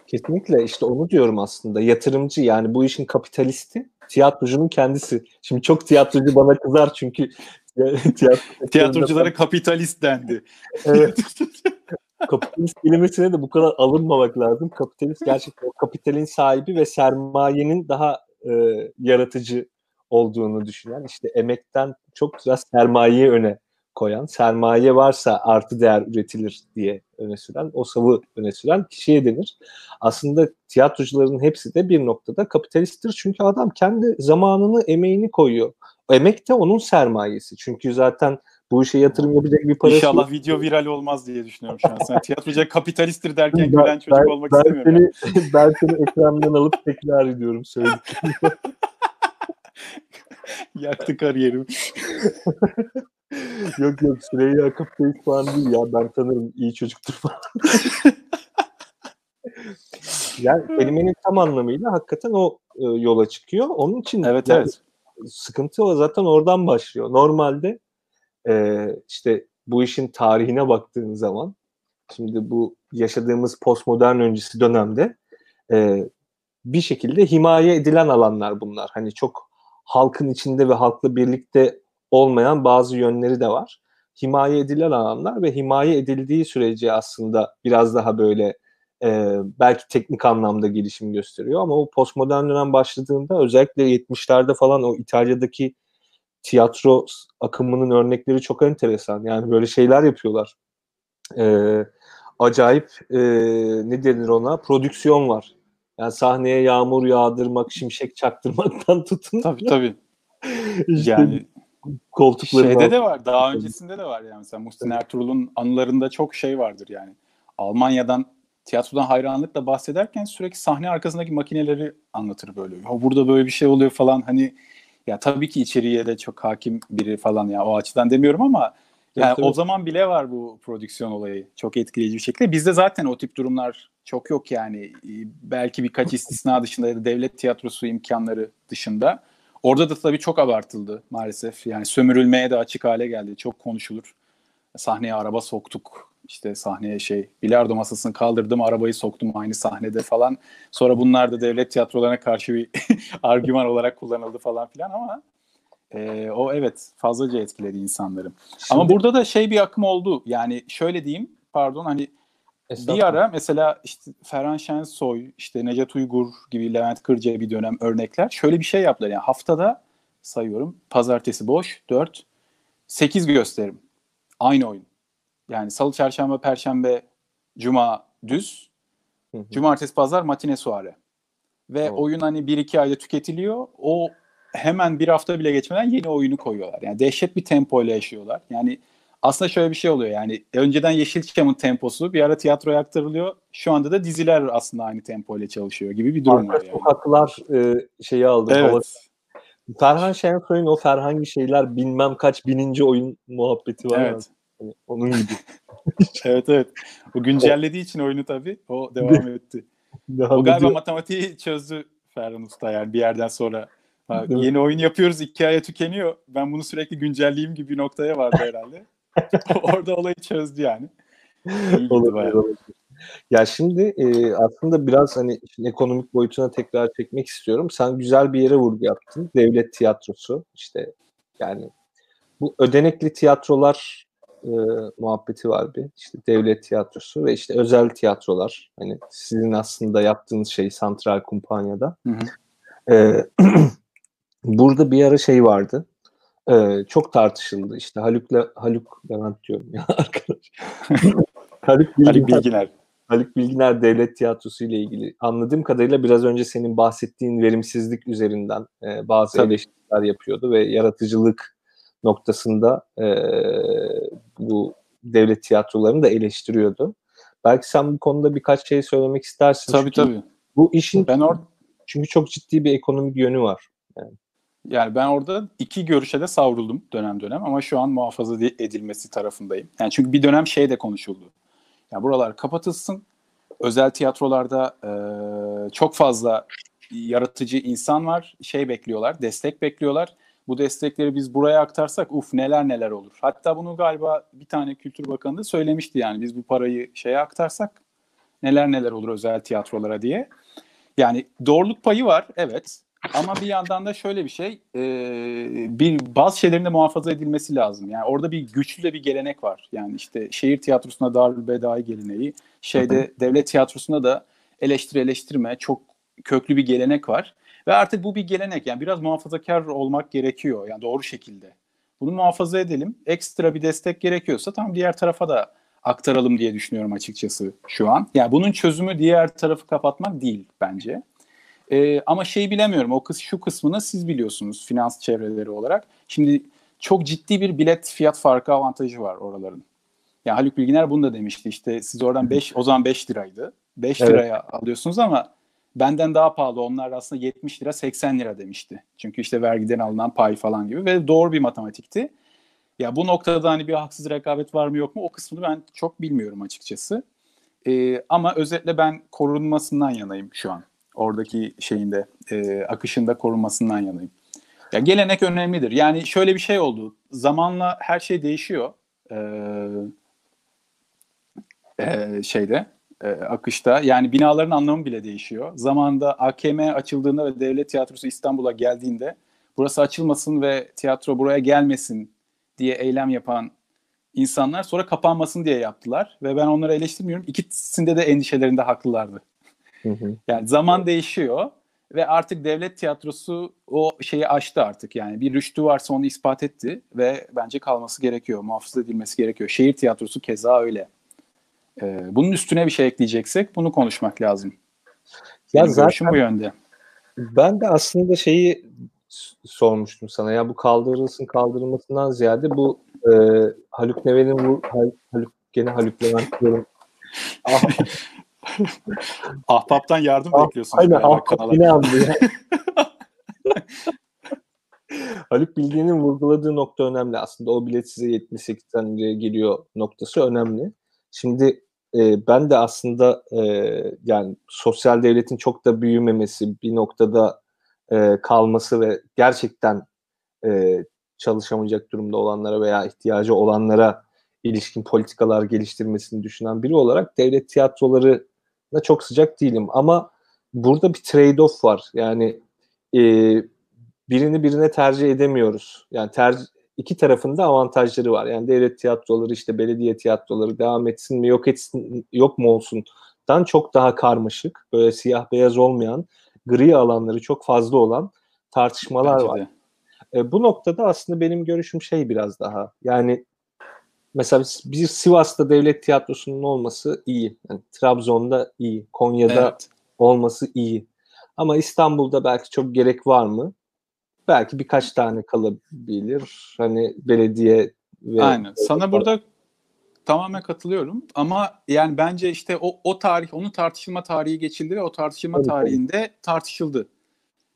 Kesinlikle işte onu diyorum aslında. Yatırımcı yani bu işin kapitalisti tiyatrocunun kendisi. Şimdi çok tiyatrocu bana kızar çünkü tiyatro tiyatroculara kapitalist dendi. evet. kapitalist kelimesine de bu kadar alınmamak lazım. Kapitalist gerçekten kapitalin sahibi ve sermayenin daha e, yaratıcı olduğunu düşünen işte emekten çok biraz sermayeyi öne koyan, sermaye varsa artı değer üretilir diye öne süren, o savı öne süren kişiye denir. Aslında tiyatrocuların hepsi de bir noktada kapitalisttir. Çünkü adam kendi zamanını, emeğini koyuyor. Emek de onun sermayesi. Çünkü zaten bu işe yatırım yapacak bir parası İnşallah yok. video viral olmaz diye düşünüyorum şu an. Sen tiyatrocu kapitalisttir derken ben, gülen çocuk ben, olmak ben istemiyorum. Seni, ben seni ekrandan alıp tekrar ediyorum söylediklerini. Yaktı kariyerimi. Yok yok Süreyya Kapitalist falan değil ya. Ben sanırım iyi çocuktur falan. yani kelimenin tam anlamıyla hakikaten o e, yola çıkıyor. Onun için evet, yani, evet. sıkıntı o zaten oradan başlıyor. Normalde e, işte bu işin tarihine baktığın zaman şimdi bu yaşadığımız postmodern öncesi dönemde e, bir şekilde himaye edilen alanlar bunlar. Hani çok halkın içinde ve halkla birlikte olmayan bazı yönleri de var. Himaye edilen alanlar ve himaye edildiği sürece aslında biraz daha böyle e, belki teknik anlamda gelişim gösteriyor ama o postmodern dönem başladığında özellikle 70'lerde falan o İtalya'daki tiyatro akımının örnekleri çok enteresan. Yani böyle şeyler yapıyorlar. E, acayip e, ne denir ona? Prodüksiyon var. Yani sahneye yağmur yağdırmak, şimşek çaktırmaktan tutun. Tabii tabii. işte yani koltukları Şeyde var. de var. Daha öncesinde de var yani. Mesela Muhsin Ertuğrul'un anılarında çok şey vardır yani. Almanya'dan tiyatrodan hayranlıkla bahsederken sürekli sahne arkasındaki makineleri anlatır böyle. Ya burada böyle bir şey oluyor falan hani ya tabii ki içeriye de çok hakim biri falan ya o açıdan demiyorum ama Yani o zaman bile var bu prodüksiyon olayı. Çok etkileyici bir şekilde. Bizde zaten o tip durumlar çok yok yani. Ee, belki birkaç istisna dışında ya da devlet tiyatrosu imkanları dışında. Orada da tabii çok abartıldı maalesef. Yani sömürülmeye de açık hale geldi. Çok konuşulur. Sahneye araba soktuk. İşte sahneye şey bilardo masasını kaldırdım arabayı soktum aynı sahnede falan. Sonra bunlar da devlet tiyatrolarına karşı bir argüman olarak kullanıldı falan filan ama e, o evet fazlaca etkiledi insanları. Şimdi, Ama burada da şey bir akım oldu. Yani şöyle diyeyim pardon hani bir ara mesela işte Ferhan Şensoy, işte Necat Uygur gibi Levent Kırca bir dönem örnekler. Şöyle bir şey yaptılar. Yani haftada sayıyorum. Pazartesi boş 4 8 gösterim. Aynı oyun. Yani salı, çarşamba, perşembe, cuma düz. Cumartesi, pazar matine suare. Ve oh. oyun hani 1-2 ayda tüketiliyor. O hemen bir hafta bile geçmeden yeni oyunu koyuyorlar. Yani dehşet bir tempo ile yaşıyorlar. Yani aslında şöyle bir şey oluyor yani önceden Yeşilçam'ın temposu bir ara tiyatroya aktarılıyor. Şu anda da diziler aslında aynı tempo ile çalışıyor gibi bir durum Arka var yani. Sokaklar e, şeyi aldı. Evet. Hava... Ferhan Şensoy'un o Ferhangi şeyler bilmem kaç bininci oyun muhabbeti var. Evet. Yani. Onun gibi. evet evet. O güncellediği için oyunu tabii o devam etti. Devam o galiba ediyor. matematiği çözdü Ferhan Usta yani bir yerden sonra Ha, yeni oyun yapıyoruz iki aya tükeniyor. Ben bunu sürekli güncelleyeyim gibi bir noktaya vardı herhalde. Orada olayı çözdü yani. olabilir, olabilir. Ya şimdi e, aslında biraz hani ekonomik boyutuna tekrar çekmek istiyorum. Sen güzel bir yere vurgu yaptın. Devlet tiyatrosu işte yani bu ödenekli tiyatrolar e, muhabbeti var bir. İşte devlet tiyatrosu ve işte özel tiyatrolar. Hani sizin aslında yaptığınız şey Santral Kumpanya'da. Hı hı. E, burada bir ara şey vardı. Ee, çok tartışıldı. İşte Haluk'la Haluk Levent diyorum ya arkadaş. Haluk Bilginer, Haluk Bilginer. Haluk Bilginer Devlet Tiyatrosu ile ilgili anladığım kadarıyla biraz önce senin bahsettiğin verimsizlik üzerinden e, bazı Tabii. eleştiriler yapıyordu ve yaratıcılık noktasında e, bu devlet tiyatrolarını da eleştiriyordu. Belki sen bu konuda birkaç şey söylemek istersin. Tabii çünkü tabii. Bu işin ben or çünkü çok ciddi bir ekonomik yönü var. Yani. Yani ben orada iki görüşe de savruldum dönem dönem ama şu an muhafaza edilmesi tarafındayım. Yani çünkü bir dönem şey de konuşuldu. Yani buralar kapatılsın. Özel tiyatrolarda e, çok fazla yaratıcı insan var. Şey bekliyorlar, destek bekliyorlar. Bu destekleri biz buraya aktarsak uf neler neler olur. Hatta bunu galiba bir tane Kültür Bakanı da söylemişti yani biz bu parayı şeye aktarsak neler neler olur özel tiyatrolara diye. Yani doğruluk payı var evet ama bir yandan da şöyle bir şey, e, bir bazı şeylerin de muhafaza edilmesi lazım. Yani orada bir güçlü de bir gelenek var. Yani işte şehir tiyatrosuna Darül Bedai geleneği, şeyde devlet tiyatrosunda da eleştiri eleştirme çok köklü bir gelenek var. Ve artık bu bir gelenek. Yani biraz muhafazakar olmak gerekiyor. Yani doğru şekilde. Bunu muhafaza edelim. Ekstra bir destek gerekiyorsa tam diğer tarafa da aktaralım diye düşünüyorum açıkçası şu an. Yani bunun çözümü diğer tarafı kapatmak değil bence. E, ama şey bilemiyorum. O kız şu kısmını siz biliyorsunuz finans çevreleri olarak. Şimdi çok ciddi bir bilet fiyat farkı avantajı var oraların. Yani Haluk Bilginer bunu da demişti. İşte siz oradan 5 o zaman 5 liraydı. 5 evet. liraya alıyorsunuz ama benden daha pahalı. Onlar aslında 70 lira 80 lira demişti. Çünkü işte vergiden alınan pay falan gibi ve doğru bir matematikti. Ya bu noktada hani bir haksız rekabet var mı yok mu o kısmını ben çok bilmiyorum açıkçası. Ee, ama özetle ben korunmasından yanayım şu an oradaki şeyinde e, akışında korunmasından yanayım. Ya gelenek önemlidir. Yani şöyle bir şey oldu. Zamanla her şey değişiyor. Ee, e, şeyde e, akışta. Yani binaların anlamı bile değişiyor. Zamanında AKM açıldığında ve Devlet Tiyatrosu İstanbul'a geldiğinde burası açılmasın ve tiyatro buraya gelmesin diye eylem yapan insanlar sonra kapanmasın diye yaptılar. Ve ben onları eleştirmiyorum. İkisinde de endişelerinde haklılardı. Yani zaman değişiyor ve artık devlet tiyatrosu o şeyi aştı artık yani bir rüştü varsa onu ispat etti ve bence kalması gerekiyor, muhafaza edilmesi gerekiyor. Şehir tiyatrosu keza öyle. Ee, bunun üstüne bir şey ekleyeceksek bunu konuşmak lazım. Ya Benim zaten bu yönde. Ben de aslında şeyi sormuştum sana ya bu kaldırılsın kaldırılmasından ziyade bu e, Haluk Neven'in bu Haluk gene Haluk Levent diyorum. Ah, Ahbaptan yardım ah, bekliyorsun. Aynen ahbap yine andı ya. Haluk Bilgi'nin vurguladığı nokta önemli. Aslında o bilet size 78'den liraya geliyor noktası önemli. Şimdi e, ben de aslında e, yani sosyal devletin çok da büyümemesi, bir noktada e, kalması ve gerçekten e, çalışamayacak durumda olanlara veya ihtiyacı olanlara ilişkin politikalar geliştirmesini düşünen biri olarak devlet tiyatrolarına çok sıcak değilim. Ama burada bir trade-off var. Yani e, birini birine tercih edemiyoruz. Yani tercih iki tarafında avantajları var. Yani devlet tiyatroları işte belediye tiyatroları devam etsin mi yok etsin yok mu olsun dan çok daha karmaşık böyle siyah beyaz olmayan gri alanları çok fazla olan tartışmalar Bence var. E, bu noktada aslında benim görüşüm şey biraz daha yani mesela bir Sivas'ta devlet tiyatrosunun olması iyi. Yani Trabzon'da iyi. Konya'da evet. olması iyi. Ama İstanbul'da belki çok gerek var mı? belki birkaç tane kalabilir. Hani belediye ve Aynen. Sana burada tamamen katılıyorum ama yani bence işte o o tarih onun tartışılma tarihi geçildi ve o tartışılma evet. tarihinde tartışıldı.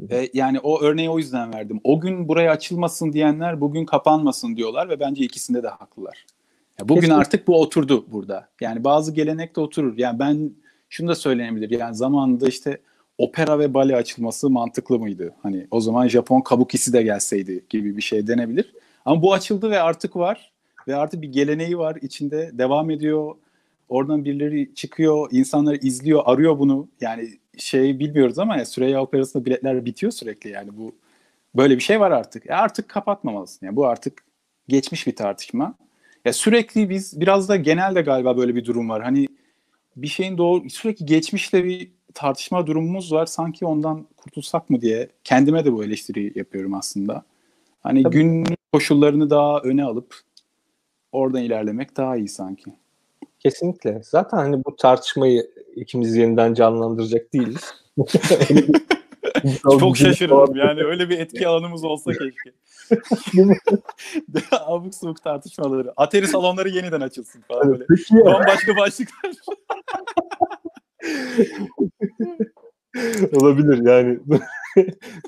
Ve yani o örneği o yüzden verdim. O gün buraya açılmasın diyenler bugün kapanmasın diyorlar ve bence ikisinde de haklılar. Ya bugün Kesinlikle. artık bu oturdu burada. Yani bazı gelenek de oturur. Yani ben şunu da söylenebilir. Yani zamanında işte opera ve bale açılması mantıklı mıydı? Hani o zaman Japon kabukisi de gelseydi gibi bir şey denebilir. Ama bu açıldı ve artık var. Ve artık bir geleneği var. içinde devam ediyor. Oradan birileri çıkıyor. insanlar izliyor, arıyor bunu. Yani şey bilmiyoruz ama ya Süreyya Operası'nda biletler bitiyor sürekli yani bu böyle bir şey var artık. E artık kapatmamalısın. Yani bu artık geçmiş bir tartışma. Ya sürekli biz biraz da genelde galiba böyle bir durum var. Hani bir şeyin doğru sürekli geçmişle bir tartışma durumumuz var. Sanki ondan kurtulsak mı diye kendime de bu eleştiri yapıyorum aslında. Hani Tabii. gün koşullarını daha öne alıp oradan ilerlemek daha iyi sanki. Kesinlikle. Zaten hani bu tartışmayı ikimiz yeniden canlandıracak değiliz. Çok şaşırdım yani öyle bir etki alanımız olsa keşke. Abuk subuk tartışmaları. Ateri salonları yeniden açılsın falan böyle. Bambaşka başlıklar. Olabilir yani.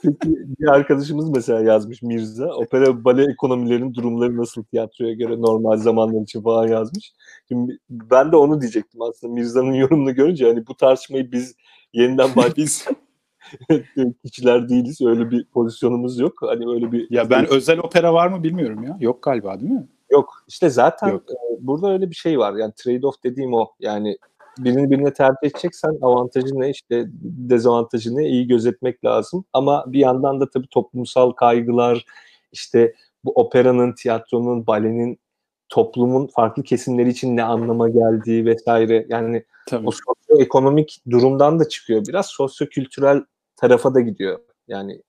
Peki bir arkadaşımız mesela yazmış Mirza. Opera bale ekonomilerinin durumları nasıl tiyatroya göre normal zamanlar için falan yazmış. Şimdi ben de onu diyecektim aslında Mirza'nın yorumunu görünce hani bu tartışmayı biz yeniden biz kişiler değiliz. Öyle bir pozisyonumuz yok. Hani öyle bir Ya ben özel opera var mı bilmiyorum ya. Yok galiba değil mi? Yok. İşte zaten Yok. E, burada öyle bir şey var. Yani trade-off dediğim o. Yani birini birine tercih edeceksen avantajı ne işte dezavantajı ne iyi gözetmek lazım. Ama bir yandan da tabii toplumsal kaygılar işte bu operanın, tiyatronun, balenin toplumun farklı kesimleri için ne anlama geldiği vesaire yani Tabii. o sosyoekonomik durumdan da çıkıyor. Biraz sosyokültürel tarafa da gidiyor. Yani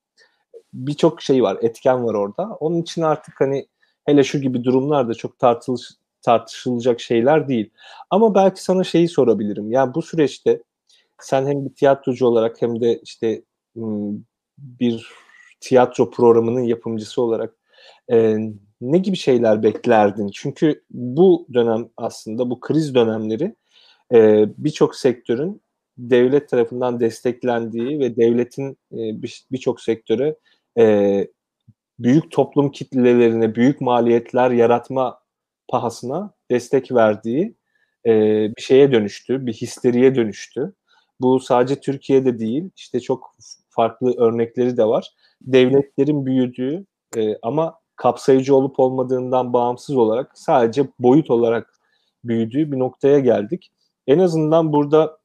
birçok şey var, etken var orada. Onun için artık hani hele şu gibi durumlarda çok tartılış, tartışılacak şeyler değil. Ama belki sana şeyi sorabilirim. Yani bu süreçte sen hem bir tiyatrocu olarak hem de işte bir tiyatro programının yapımcısı olarak e, ne gibi şeyler beklerdin? Çünkü bu dönem aslında bu kriz dönemleri e, birçok sektörün devlet tarafından desteklendiği ve devletin e, birçok sektöre büyük toplum kitlelerine büyük maliyetler yaratma pahasına destek verdiği e, bir şeye dönüştü, bir histeriye dönüştü. Bu sadece Türkiye'de değil, işte çok farklı örnekleri de var. Devletlerin büyüdüğü e, ama kapsayıcı olup olmadığından bağımsız olarak sadece boyut olarak büyüdüğü bir noktaya geldik. En azından burada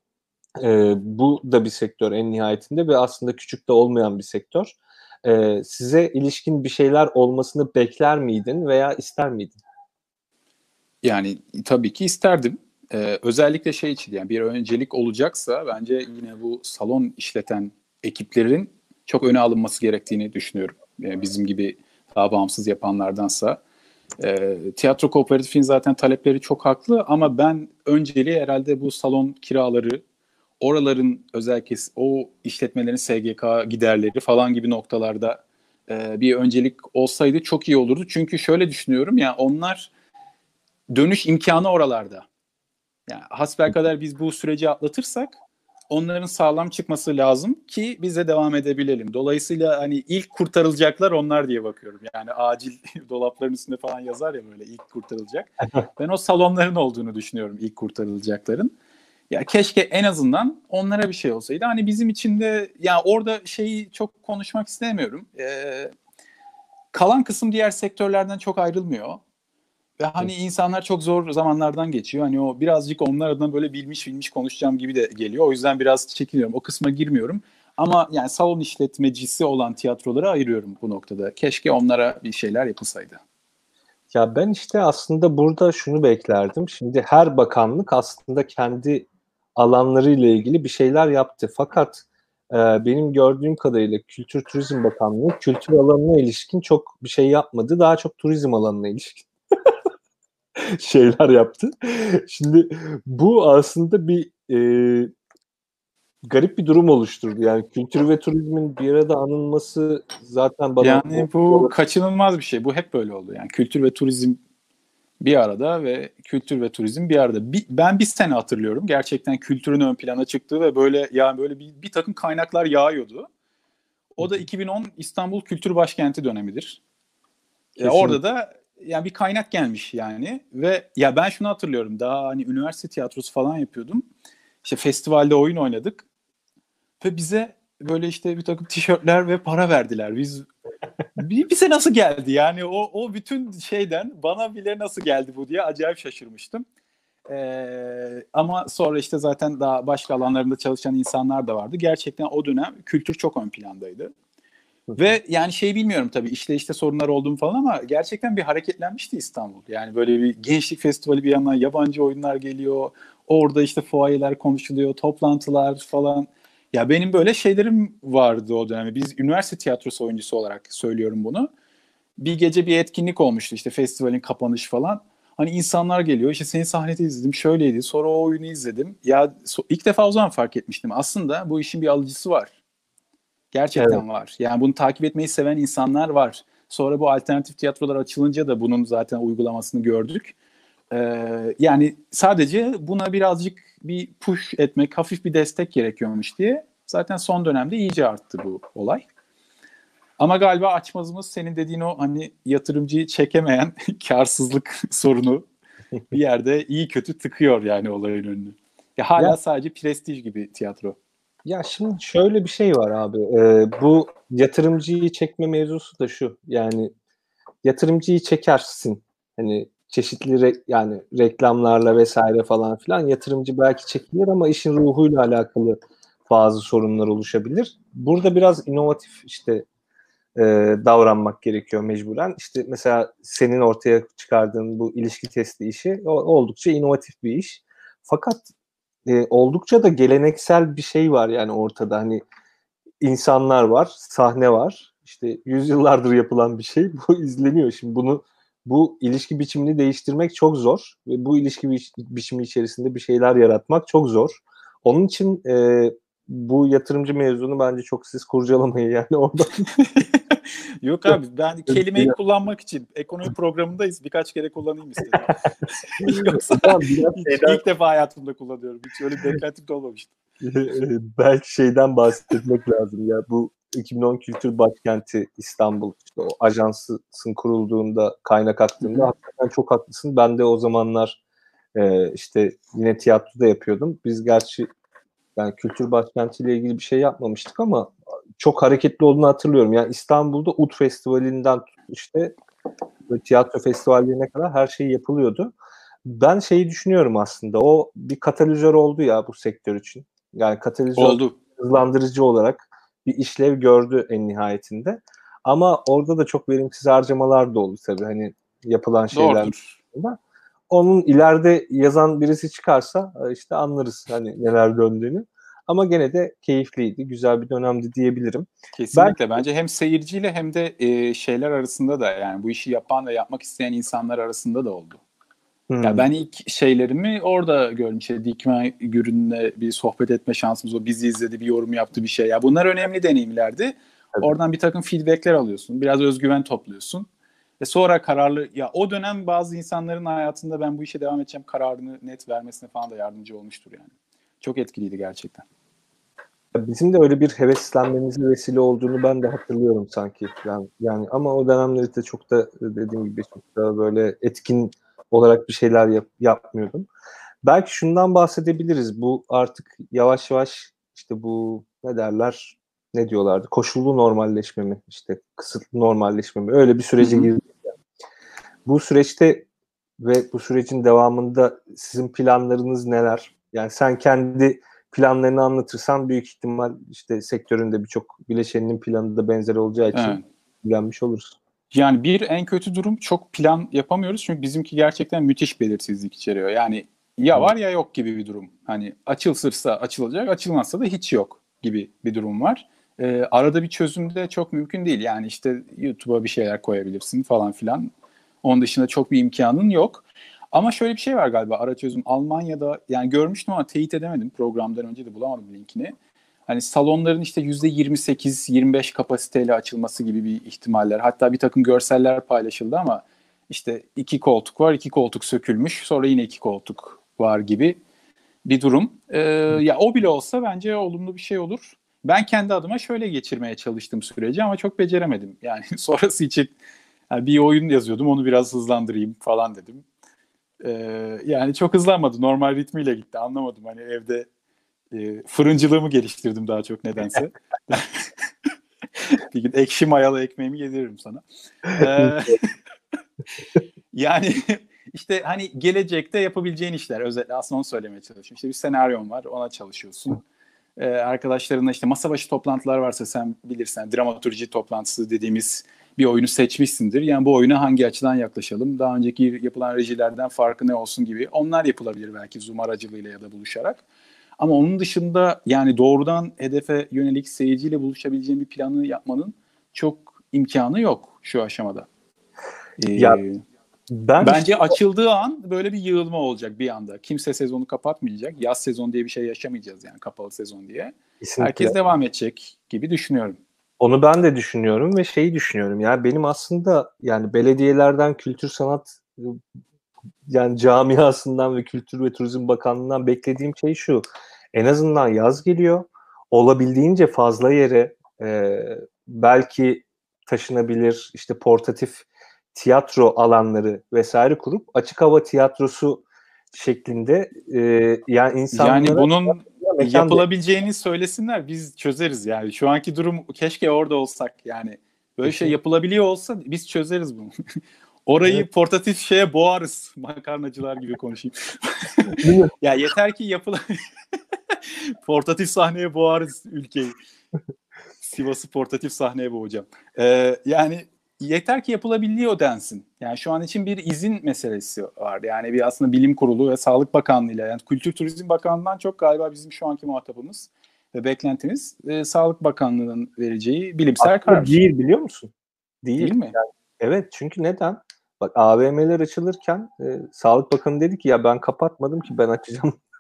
e, bu da bir sektör en nihayetinde ve aslında küçük de olmayan bir sektör. E, size ilişkin bir şeyler olmasını bekler miydin veya ister miydin? Yani tabii ki isterdim. Ee, özellikle şey için yani bir öncelik olacaksa bence yine bu salon işleten ekiplerin çok öne alınması gerektiğini düşünüyorum. Yani bizim gibi daha bağımsız yapanlardansa. E, tiyatro kooperatifin zaten talepleri çok haklı ama ben önceliği herhalde bu salon kiraları, oraların özellikle o işletmelerin SGK giderleri falan gibi noktalarda e, bir öncelik olsaydı çok iyi olurdu. Çünkü şöyle düşünüyorum ya yani onlar dönüş imkanı oralarda. Yani hasbelkader biz bu süreci atlatırsak onların sağlam çıkması lazım ki bize devam edebilelim. Dolayısıyla hani ilk kurtarılacaklar onlar diye bakıyorum. Yani acil dolapların üstünde falan yazar ya böyle ilk kurtarılacak. ben o salonların olduğunu düşünüyorum ilk kurtarılacakların. Ya keşke en azından onlara bir şey olsaydı. Hani bizim için de ya orada şeyi çok konuşmak istemiyorum. Ee, kalan kısım diğer sektörlerden çok ayrılmıyor. Ve hani insanlar çok zor zamanlardan geçiyor. Hani o birazcık onlar adına böyle bilmiş bilmiş konuşacağım gibi de geliyor. O yüzden biraz çekiniyorum. O kısma girmiyorum. Ama yani salon işletmecisi olan tiyatroları ayırıyorum bu noktada. Keşke onlara bir şeyler yapılsaydı. Ya ben işte aslında burada şunu beklerdim. Şimdi her bakanlık aslında kendi alanlarıyla ilgili bir şeyler yaptı. Fakat e, benim gördüğüm kadarıyla Kültür Turizm Bakanlığı kültür alanına ilişkin çok bir şey yapmadı. Daha çok turizm alanına ilişkin şeyler yaptı. Şimdi bu aslında bir e, garip bir durum oluşturdu. Yani kültür ve turizmin bir arada anılması zaten bana... Yani bu kaçınılmaz bir şey. Bu hep böyle oldu. Yani kültür ve turizm bir arada ve kültür ve turizm bir arada. Bir, ben bir sene hatırlıyorum. Gerçekten kültürün ön plana çıktığı ve böyle yani böyle bir, bir takım kaynaklar yağıyordu. O da 2010 İstanbul Kültür Başkenti dönemidir. Ya orada da yani bir kaynak gelmiş yani ve ya ben şunu hatırlıyorum daha hani üniversite tiyatrosu falan yapıyordum. İşte festivalde oyun oynadık ve bize böyle işte bir takım tişörtler ve para verdiler. Biz bize nasıl geldi yani o o bütün şeyden bana bile nasıl geldi bu diye acayip şaşırmıştım. Ee, ama sonra işte zaten daha başka alanlarında çalışan insanlar da vardı. Gerçekten o dönem kültür çok ön plandaydı. Ve yani şey bilmiyorum tabii işte işte sorunlar olduğum falan ama gerçekten bir hareketlenmişti İstanbul. Yani böyle bir gençlik festivali bir yandan yabancı oyunlar geliyor. Orada işte fuayeler konuşuluyor, toplantılar falan. Ya benim böyle şeylerim vardı o dönemde. Biz üniversite tiyatrosu oyuncusu olarak söylüyorum bunu. Bir gece bir etkinlik olmuştu işte festivalin kapanışı falan. Hani insanlar geliyor işte seni sahnede izledim şöyleydi sonra o oyunu izledim. Ya ilk defa o zaman fark etmiştim. Aslında bu işin bir alıcısı var. Gerçekten evet. var. Yani bunu takip etmeyi seven insanlar var. Sonra bu alternatif tiyatrolar açılınca da bunun zaten uygulamasını gördük. Ee, yani sadece buna birazcık bir push etmek, hafif bir destek gerekiyormuş diye zaten son dönemde iyice arttı bu olay. Ama galiba açmazımız senin dediğin o hani yatırımcıyı çekemeyen karsızlık sorunu bir yerde iyi kötü tıkıyor yani olayın önünü. Ya hala ya, sadece prestij gibi tiyatro. Ya şimdi şöyle bir şey var abi. Ee, bu yatırımcıyı çekme mevzusu da şu. Yani yatırımcıyı çekersin. Hani çeşitli re- yani reklamlarla vesaire falan filan yatırımcı belki çekilir ama işin ruhuyla alakalı bazı sorunlar oluşabilir. Burada biraz inovatif işte e, davranmak gerekiyor mecburen. İşte mesela senin ortaya çıkardığın bu ilişki testi işi oldukça inovatif bir iş. Fakat e, oldukça da geleneksel bir şey var yani ortada. Hani insanlar var, sahne var. İşte yüzyıllardır yapılan bir şey. Bu izleniyor. Şimdi bunu bu ilişki biçimini değiştirmek çok zor ve bu ilişki bi- biçimi içerisinde bir şeyler yaratmak çok zor. Onun için e, bu yatırımcı mevzunu bence çok siz kurcalamayın yani orada. Yok abi ben kelimeyi kullanmak için ekonomi programındayız. Birkaç kere kullanayım istedim. Yoksa hiç, ilk defa hayatımda kullanıyorum. Hiç öyle beklentim de olmamıştı. Belki şeyden bahsetmek lazım ya bu 2010 Kültür Başkenti İstanbul işte o ajansın kurulduğunda kaynak aktığında hakikaten çok haklısın. Ben de o zamanlar e, işte yine tiyatroda yapıyordum. Biz gerçi yani kültür başkentiyle ilgili bir şey yapmamıştık ama çok hareketli olduğunu hatırlıyorum. Yani İstanbul'da UT Festivali'nden işte tiyatro festivallerine kadar her şey yapılıyordu. Ben şeyi düşünüyorum aslında. O bir katalizör oldu ya bu sektör için. Yani katalizör oldu. hızlandırıcı olarak bir işlev gördü en nihayetinde. Ama orada da çok verimsiz harcamalar da oldu tabii. Hani yapılan şeyler. Doğrudur. Onun ileride yazan birisi çıkarsa işte anlarız hani neler döndüğünü. Ama gene de keyifliydi, güzel bir dönemdi diyebilirim. Kesinlikle ben... bence hem seyirciyle hem de e, şeyler arasında da yani bu işi yapan ve yapmak isteyen insanlar arasında da oldu. Hmm. Ya ben ilk şeylerimi orada gördüm. İşte Dikmen Gürün'le bir sohbet etme şansımız o. Bizi izledi, bir yorum yaptı bir şey. Ya bunlar önemli deneyimlerdi. Evet. Oradan bir takım feedbackler alıyorsun. Biraz özgüven topluyorsun. Ve sonra kararlı ya o dönem bazı insanların hayatında ben bu işe devam edeceğim kararını net vermesine falan da yardımcı olmuştur yani. Çok etkiliydi gerçekten. Bizim de öyle bir heveslenmemize vesile olduğunu ben de hatırlıyorum sanki. Yani, yani ama o dönemleri de çok da dediğim gibi çok da böyle etkin olarak bir şeyler yap, yapmıyordum. Belki şundan bahsedebiliriz. Bu artık yavaş yavaş işte bu ne derler ne diyorlardı? Koşullu normalleşme mi? İşte kısıtlı normalleşme mi? Öyle bir sürece girdik. Yani. Bu süreçte ve bu sürecin devamında sizin planlarınız neler? Yani sen kendi planlarını anlatırsan büyük ihtimal işte sektöründe birçok bileşeninin planı da benzer olacağı için evet. ilgilenmiş oluruz. Yani bir en kötü durum çok plan yapamıyoruz çünkü bizimki gerçekten müthiş belirsizlik içeriyor. Yani ya var ya yok gibi bir durum. Hani açılırsa açılacak, açılmazsa da hiç yok gibi bir durum var. Ee, arada bir çözüm de çok mümkün değil. Yani işte YouTube'a bir şeyler koyabilirsin falan filan. Onun dışında çok bir imkanın yok. Ama şöyle bir şey var galiba ara çözüm. Almanya'da yani görmüştüm ama teyit edemedim. Programdan önce de bulamadım linkini. Hani salonların işte %28-25 kapasiteyle açılması gibi bir ihtimaller. Hatta bir takım görseller paylaşıldı ama işte iki koltuk var, iki koltuk sökülmüş. Sonra yine iki koltuk var gibi bir durum. Ee, ya o bile olsa bence olumlu bir şey olur. Ben kendi adıma şöyle geçirmeye çalıştım süreci ama çok beceremedim. Yani sonrası için yani bir oyun yazıyordum onu biraz hızlandırayım falan dedim. Ee, yani çok hızlanmadı. Normal ritmiyle gitti. Anlamadım. Hani evde e, fırıncılığımı geliştirdim daha çok nedense. bir gün ekşi mayalı ekmeğimi yediririm sana. Ee, yani işte hani gelecekte yapabileceğin işler özellikle aslında onu söylemeye çalışıyorum. İşte bir senaryon var ona çalışıyorsun. Ee, arkadaşlarınla işte masa başı toplantılar varsa sen bilirsen dramaturji toplantısı dediğimiz bir oyunu seçmişsindir. Yani bu oyuna hangi açıdan yaklaşalım? Daha önceki yapılan rejilerden farkı ne olsun gibi. Onlar yapılabilir belki Zoom aracılığıyla ya da buluşarak. Ama onun dışında yani doğrudan hedefe yönelik seyirciyle buluşabileceğin bir planı yapmanın çok imkanı yok şu aşamada. Ee, ya ben bence açıldığı an böyle bir yığılma olacak bir anda. Kimse sezonu kapatmayacak. Yaz sezon diye bir şey yaşamayacağız yani kapalı sezon diye. Kesinlikle. Herkes devam edecek gibi düşünüyorum. Onu ben de düşünüyorum ve şeyi düşünüyorum. Yani benim aslında yani belediyelerden kültür sanat yani camiasından ve Kültür ve Turizm Bakanlığı'ndan beklediğim şey şu. En azından yaz geliyor. Olabildiğince fazla yere e, belki taşınabilir işte portatif tiyatro alanları vesaire kurup açık hava tiyatrosu şeklinde e, yani insanlara yani bunun yapılabileceğini söylesinler biz çözeriz yani şu anki durum keşke orada olsak yani böyle şey yapılabiliyor olsa biz çözeriz bunu. Orayı evet. portatif şeye boğarız. Makarnacılar gibi konuşayım. ya yeter ki yapıla portatif sahneye boğarız ülkeyi. Sivas'ı portatif sahneye boğacağım. Ee, yani yeter ki yapılabiliyor densin. Yani şu an için bir izin meselesi var. Yani bir aslında bilim kurulu ve Sağlık Bakanlığı ile yani Kültür Turizm Bakanlığı'ndan çok galiba bizim şu anki muhatabımız ve beklentimiz e, Sağlık Bakanlığı'nın vereceği bilimsel karar. Değil biliyor musun? Değil, değil mi? Yani, evet çünkü neden? Bak AVM'ler açılırken e, Sağlık Bakanı dedi ki ya ben kapatmadım ki ben açacağım.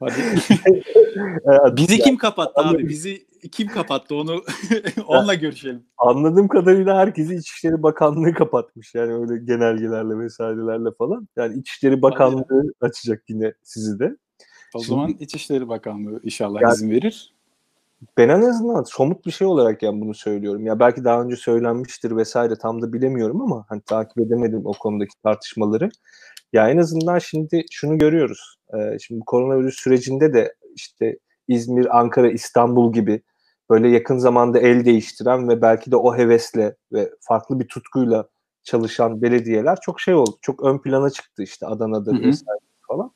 Bizi kim kapattı abi? Bizi kim kapattı onu onunla görüşelim. Anladığım kadarıyla herkesi İçişleri Bakanlığı kapatmış yani öyle genelgelerle vesairelerle falan. Yani İçişleri Bakanlığı açacak yine sizi de. O Şimdi, zaman İçişleri Bakanlığı inşallah yani, izin verir. Ben en azından somut bir şey olarak yani bunu söylüyorum. Ya belki daha önce söylenmiştir vesaire tam da bilemiyorum ama hani takip edemedim o konudaki tartışmaları. Ya en azından şimdi şunu görüyoruz. Ee, şimdi koronavirüs sürecinde de işte İzmir, Ankara, İstanbul gibi böyle yakın zamanda el değiştiren ve belki de o hevesle ve farklı bir tutkuyla çalışan belediyeler çok şey oldu. Çok ön plana çıktı işte Adana'da vesaire falan.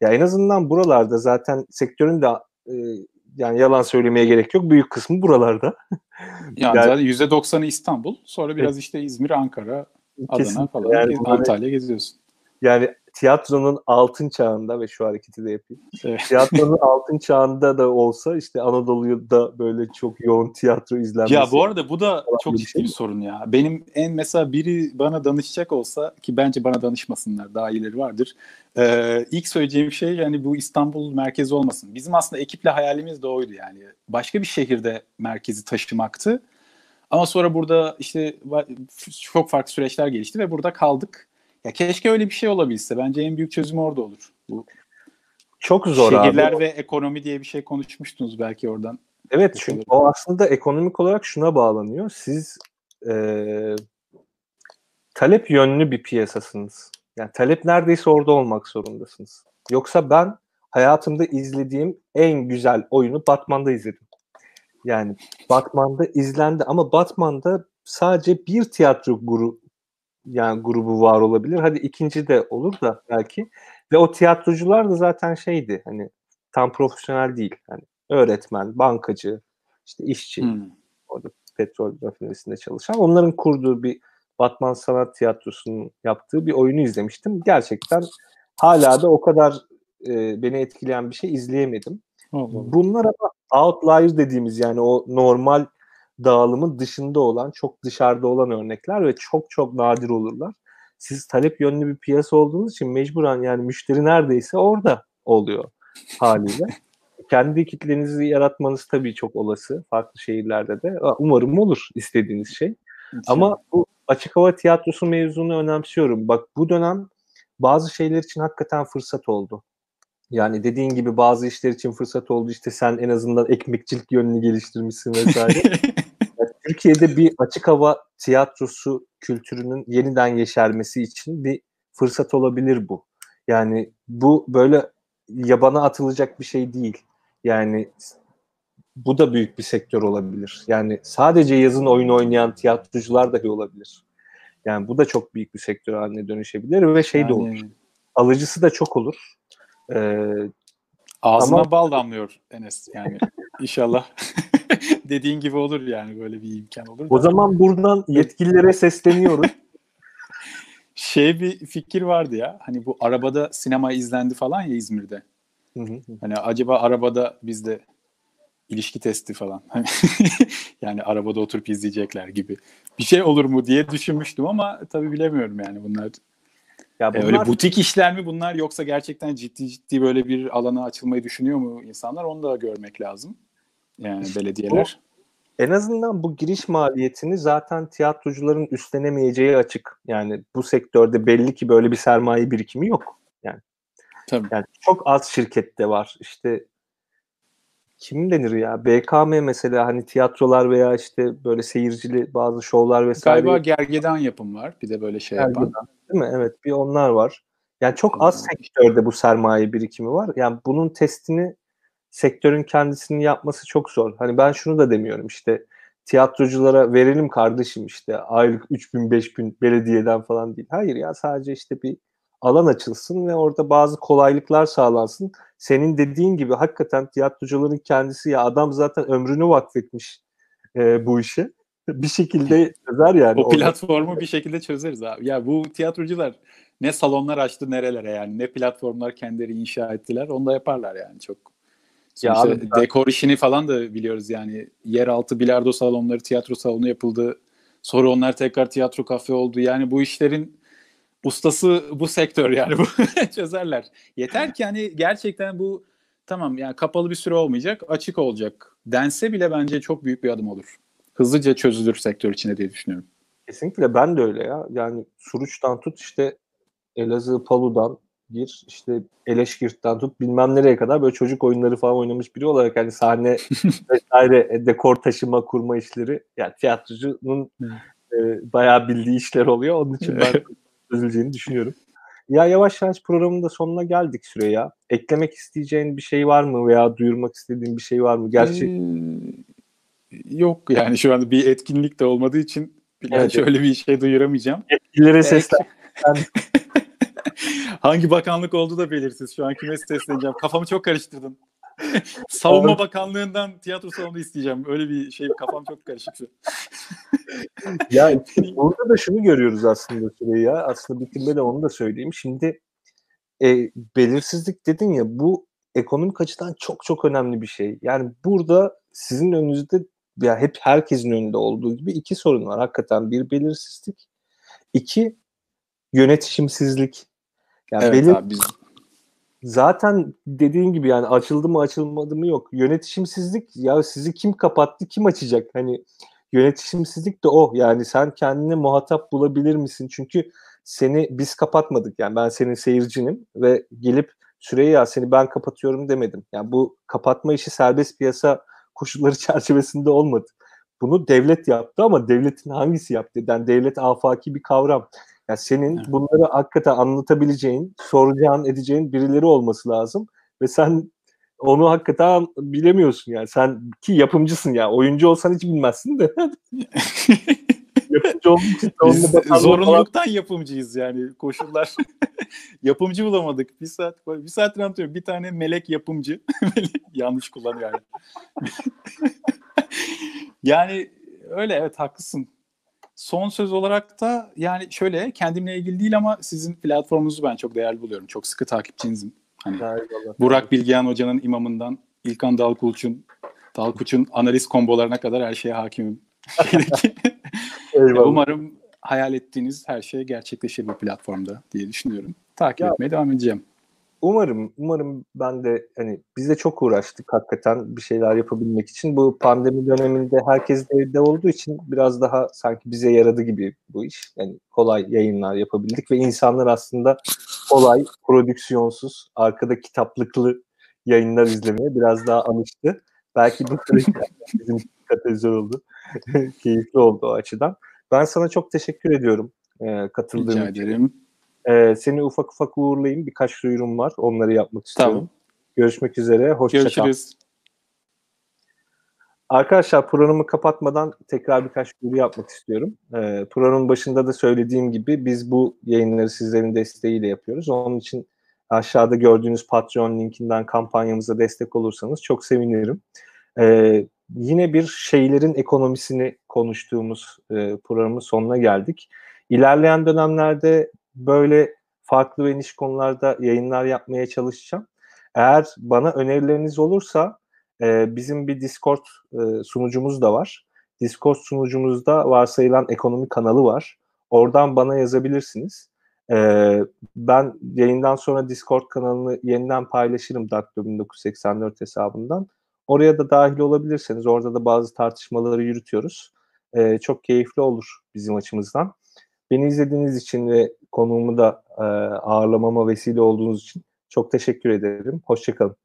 Ya en azından buralarda zaten sektörün de e, yani yalan söylemeye gerek yok. Büyük kısmı buralarda. yani, yani zaten %90'ı İstanbul. Sonra biraz işte İzmir, Ankara, Adana falan. Yani Antalya geziyorsun. Yani tiyatronun altın çağında ve şu hareketi de yapayım. Evet. Tiyatronun altın çağında da olsa işte Anadolu'da böyle çok yoğun tiyatro izlenmesi. Ya bu arada bu da çok ciddi bir, bir sorun ya. Benim en mesela biri bana danışacak olsa ki bence bana danışmasınlar daha iyileri vardır. Ee, ilk söyleyeceğim şey yani bu İstanbul merkezi olmasın. Bizim aslında ekiple hayalimiz de oydu yani. Başka bir şehirde merkezi taşımaktı. Ama sonra burada işte çok farklı süreçler gelişti ve burada kaldık. Ya keşke öyle bir şey olabilse. Bence en büyük çözüm orada olur. Bu çok zor Şehirler abi. ve ekonomi diye bir şey konuşmuştunuz belki oradan. Evet çünkü o aslında ekonomik olarak şuna bağlanıyor. Siz e, talep yönlü bir piyasasınız. Yani talep neredeyse orada olmak zorundasınız. Yoksa ben hayatımda izlediğim en güzel oyunu Batman'da izledim. Yani Batman'da izlendi ama Batman'da sadece bir tiyatro grubu yani grubu var olabilir. Hadi ikinci de olur da belki. Ve o tiyatrocular da zaten şeydi hani tam profesyonel değil. Hani öğretmen, bankacı, işte işçi, hmm. orada petrol rafinerisinde çalışan. Onların kurduğu bir Batman Sanat Tiyatrosu'nun yaptığı bir oyunu izlemiştim. Gerçekten hala da o kadar e, beni etkileyen bir şey izleyemedim. Allah. Bunlar ama outlier dediğimiz yani o normal dağılımın dışında olan, çok dışarıda olan örnekler ve çok çok nadir olurlar. Siz talep yönlü bir piyasa olduğunuz için mecburen yani müşteri neredeyse orada oluyor haliyle. Kendi kitlenizi yaratmanız tabii çok olası farklı şehirlerde de. Umarım olur istediğiniz şey. Ama bu açık hava tiyatrosu mevzunu önemsiyorum. Bak bu dönem bazı şeyler için hakikaten fırsat oldu. Yani dediğin gibi bazı işler için fırsat oldu. İşte sen en azından ekmekçilik yönünü geliştirmişsin vesaire. Türkiye'de bir açık hava tiyatrosu kültürünün yeniden yeşermesi için bir fırsat olabilir bu. Yani bu böyle yabana atılacak bir şey değil. Yani bu da büyük bir sektör olabilir. Yani sadece yazın oyun oynayan tiyatrocular dahi olabilir. Yani bu da çok büyük bir sektör haline dönüşebilir ve şey yani... de olur. Alıcısı da çok olur. Ee, Ağzına ama... bal damlıyor Enes yani inşallah dediğin gibi olur yani böyle bir imkan olur. O zaman buradan yetkililere sesleniyoruz. şey bir fikir vardı ya hani bu arabada sinema izlendi falan ya İzmir'de. Hı hı. Hani acaba arabada bizde ilişki testi falan. yani arabada oturup izleyecekler gibi bir şey olur mu diye düşünmüştüm ama tabii bilemiyorum yani bunlar. Ya e, bunlar... öyle butik işler mi bunlar yoksa gerçekten ciddi ciddi böyle bir alana açılmayı düşünüyor mu insanlar onu da görmek lazım. Yani belediyeler. Bu, en azından bu giriş maliyetini zaten tiyatrocuların üstlenemeyeceği açık. Yani bu sektörde belli ki böyle bir sermaye birikimi yok. Yani Tabii. Yani çok az şirkette var. İşte kim denir ya? BKM mesela hani tiyatrolar veya işte böyle seyircili bazı şovlar vesaire. Galiba Gergedan yapım var. Bir de böyle şey Gergedan, yapan. Değil mi? Evet bir onlar var. Yani çok az sektörde bu sermaye birikimi var. Yani bunun testini sektörün kendisini yapması çok zor. Hani ben şunu da demiyorum işte tiyatroculara verelim kardeşim işte aylık 3000 5000 belediyeden falan değil. Hayır ya sadece işte bir alan açılsın ve orada bazı kolaylıklar sağlansın. Senin dediğin gibi hakikaten tiyatrocuların kendisi ya adam zaten ömrünü vakfetmiş e, bu işe. Bir şekilde çözer yani. o platformu orada. bir şekilde çözeriz abi. Ya bu tiyatrocular ne salonlar açtı nerelere yani ne platformlar kendileri inşa ettiler onu da yaparlar yani çok. Ya abi, dekor işini falan da biliyoruz yani yeraltı bilardo salonları tiyatro salonu yapıldı. Sonra onlar tekrar tiyatro kafe oldu. Yani bu işlerin ustası bu sektör yani bu çözerler. Yeter ki hani gerçekten bu tamam yani kapalı bir süre olmayacak, açık olacak. Dense bile bence çok büyük bir adım olur. Hızlıca çözülür sektör içinde diye düşünüyorum. Kesinlikle ben de öyle ya. Yani Suruç'tan tut işte Elazığ Palu'dan gir işte Eleşkirt'ten tut bilmem nereye kadar böyle çocuk oyunları falan oynamış biri olarak hani sahne vesaire e, dekor taşıma kurma işleri yani tiyatrocunun e, bayağı bildiği işler oluyor. Onun için ben çözüleceğini düşünüyorum. Ya yavaş yavaş programın da sonuna geldik Süreyya. Eklemek isteyeceğin bir şey var mı veya duyurmak istediğin bir şey var mı? Gerçi ee, yok yani şu anda bir etkinlik de olmadığı için evet, şöyle bir şey duyuramayacağım. Yetkililere seslen. Hangi bakanlık olduğu da belirsiz. Şu an kime sesleneceğim? Kafamı çok karıştırdın. Savunma Bakanlığı'ndan tiyatro salonu isteyeceğim. Öyle bir şey kafam çok karışık şu. ya burada da şunu görüyoruz aslında süreyi ya. Aslında bitirmede onu da söyleyeyim. Şimdi e, belirsizlik dedin ya bu ekonomik açıdan çok çok önemli bir şey. Yani burada sizin önünüzde ya hep herkesin önünde olduğu gibi iki sorun var. Hakikaten bir belirsizlik, iki yönetişimsizlik. Yani evet belir- abi biz zaten dediğin gibi yani açıldı mı açılmadı mı yok. Yönetişimsizlik ya sizi kim kapattı kim açacak? Hani yönetişimsizlik de o. Yani sen kendine muhatap bulabilir misin? Çünkü seni biz kapatmadık yani ben senin seyircinim ve gelip Süreyya seni ben kapatıyorum demedim. Yani bu kapatma işi serbest piyasa koşulları çerçevesinde olmadı. Bunu devlet yaptı ama devletin hangisi yaptı? Yani devlet afaki bir kavram. Yani senin evet. bunları hakikaten anlatabileceğin, soracağın, edeceğin birileri olması lazım. Ve sen onu hakikaten bilemiyorsun yani. Sen ki yapımcısın ya. Oyuncu olsan hiç bilmezsin de. yapımcı Biz zorunluluktan falan. yapımcıyız yani koşullar. yapımcı bulamadık. Bir saat bir saat anlatıyorum. Bir tane melek yapımcı. Yanlış kullanıyor yani. yani öyle evet haklısın. Son söz olarak da yani şöyle kendimle ilgili değil ama sizin platformunuzu ben çok değerli buluyorum. Çok sıkı takipçinizim. Hani Burak Bilgehan Hoca'nın imamından İlkan Dalkuç'un Dalkuç'un analiz kombolarına kadar her şeye hakimim. Umarım hayal ettiğiniz her şey gerçekleşir bu platformda diye düşünüyorum. Takip ya, etmeye devam edeceğim. Umarım, umarım ben de hani biz de çok uğraştık hakikaten bir şeyler yapabilmek için. Bu pandemi döneminde herkes de evde olduğu için biraz daha sanki bize yaradı gibi bu iş. Yani kolay yayınlar yapabildik ve insanlar aslında kolay, prodüksiyonsuz, arkada kitaplıklı yayınlar izlemeye biraz daha alıştı. Belki bu süreç bizim katalizör oldu. Keyifli oldu o açıdan. Ben sana çok teşekkür ediyorum e, katıldığın Rica için. ederim. E, seni ufak ufak uğurlayayım. Birkaç duyurum var. Onları yapmak istiyorum. Tamam. Görüşmek üzere. Hoşçakal. Görüşürüz. Arkadaşlar programı kapatmadan tekrar birkaç duyuru yapmak istiyorum. E, programın başında da söylediğim gibi biz bu yayınları sizlerin desteğiyle yapıyoruz. Onun için aşağıda gördüğünüz Patreon linkinden kampanyamıza destek olursanız çok sevinirim. E, yine bir şeylerin ekonomisini konuştuğumuz e, programın sonuna geldik. İlerleyen dönemlerde böyle farklı ve niş konularda yayınlar yapmaya çalışacağım. Eğer bana önerileriniz olursa e, bizim bir Discord e, sunucumuz da var. Discord sunucumuzda varsayılan ekonomi kanalı var. Oradan bana yazabilirsiniz. E, ben yayından sonra Discord kanalını yeniden paylaşırım Daktilo 1984 hesabından. Oraya da dahil olabilirseniz orada da bazı tartışmaları yürütüyoruz. E, çok keyifli olur bizim açımızdan. Beni izlediğiniz için ve konuğumu da e, ağırlamama vesile olduğunuz için çok teşekkür ederim. Hoşçakalın.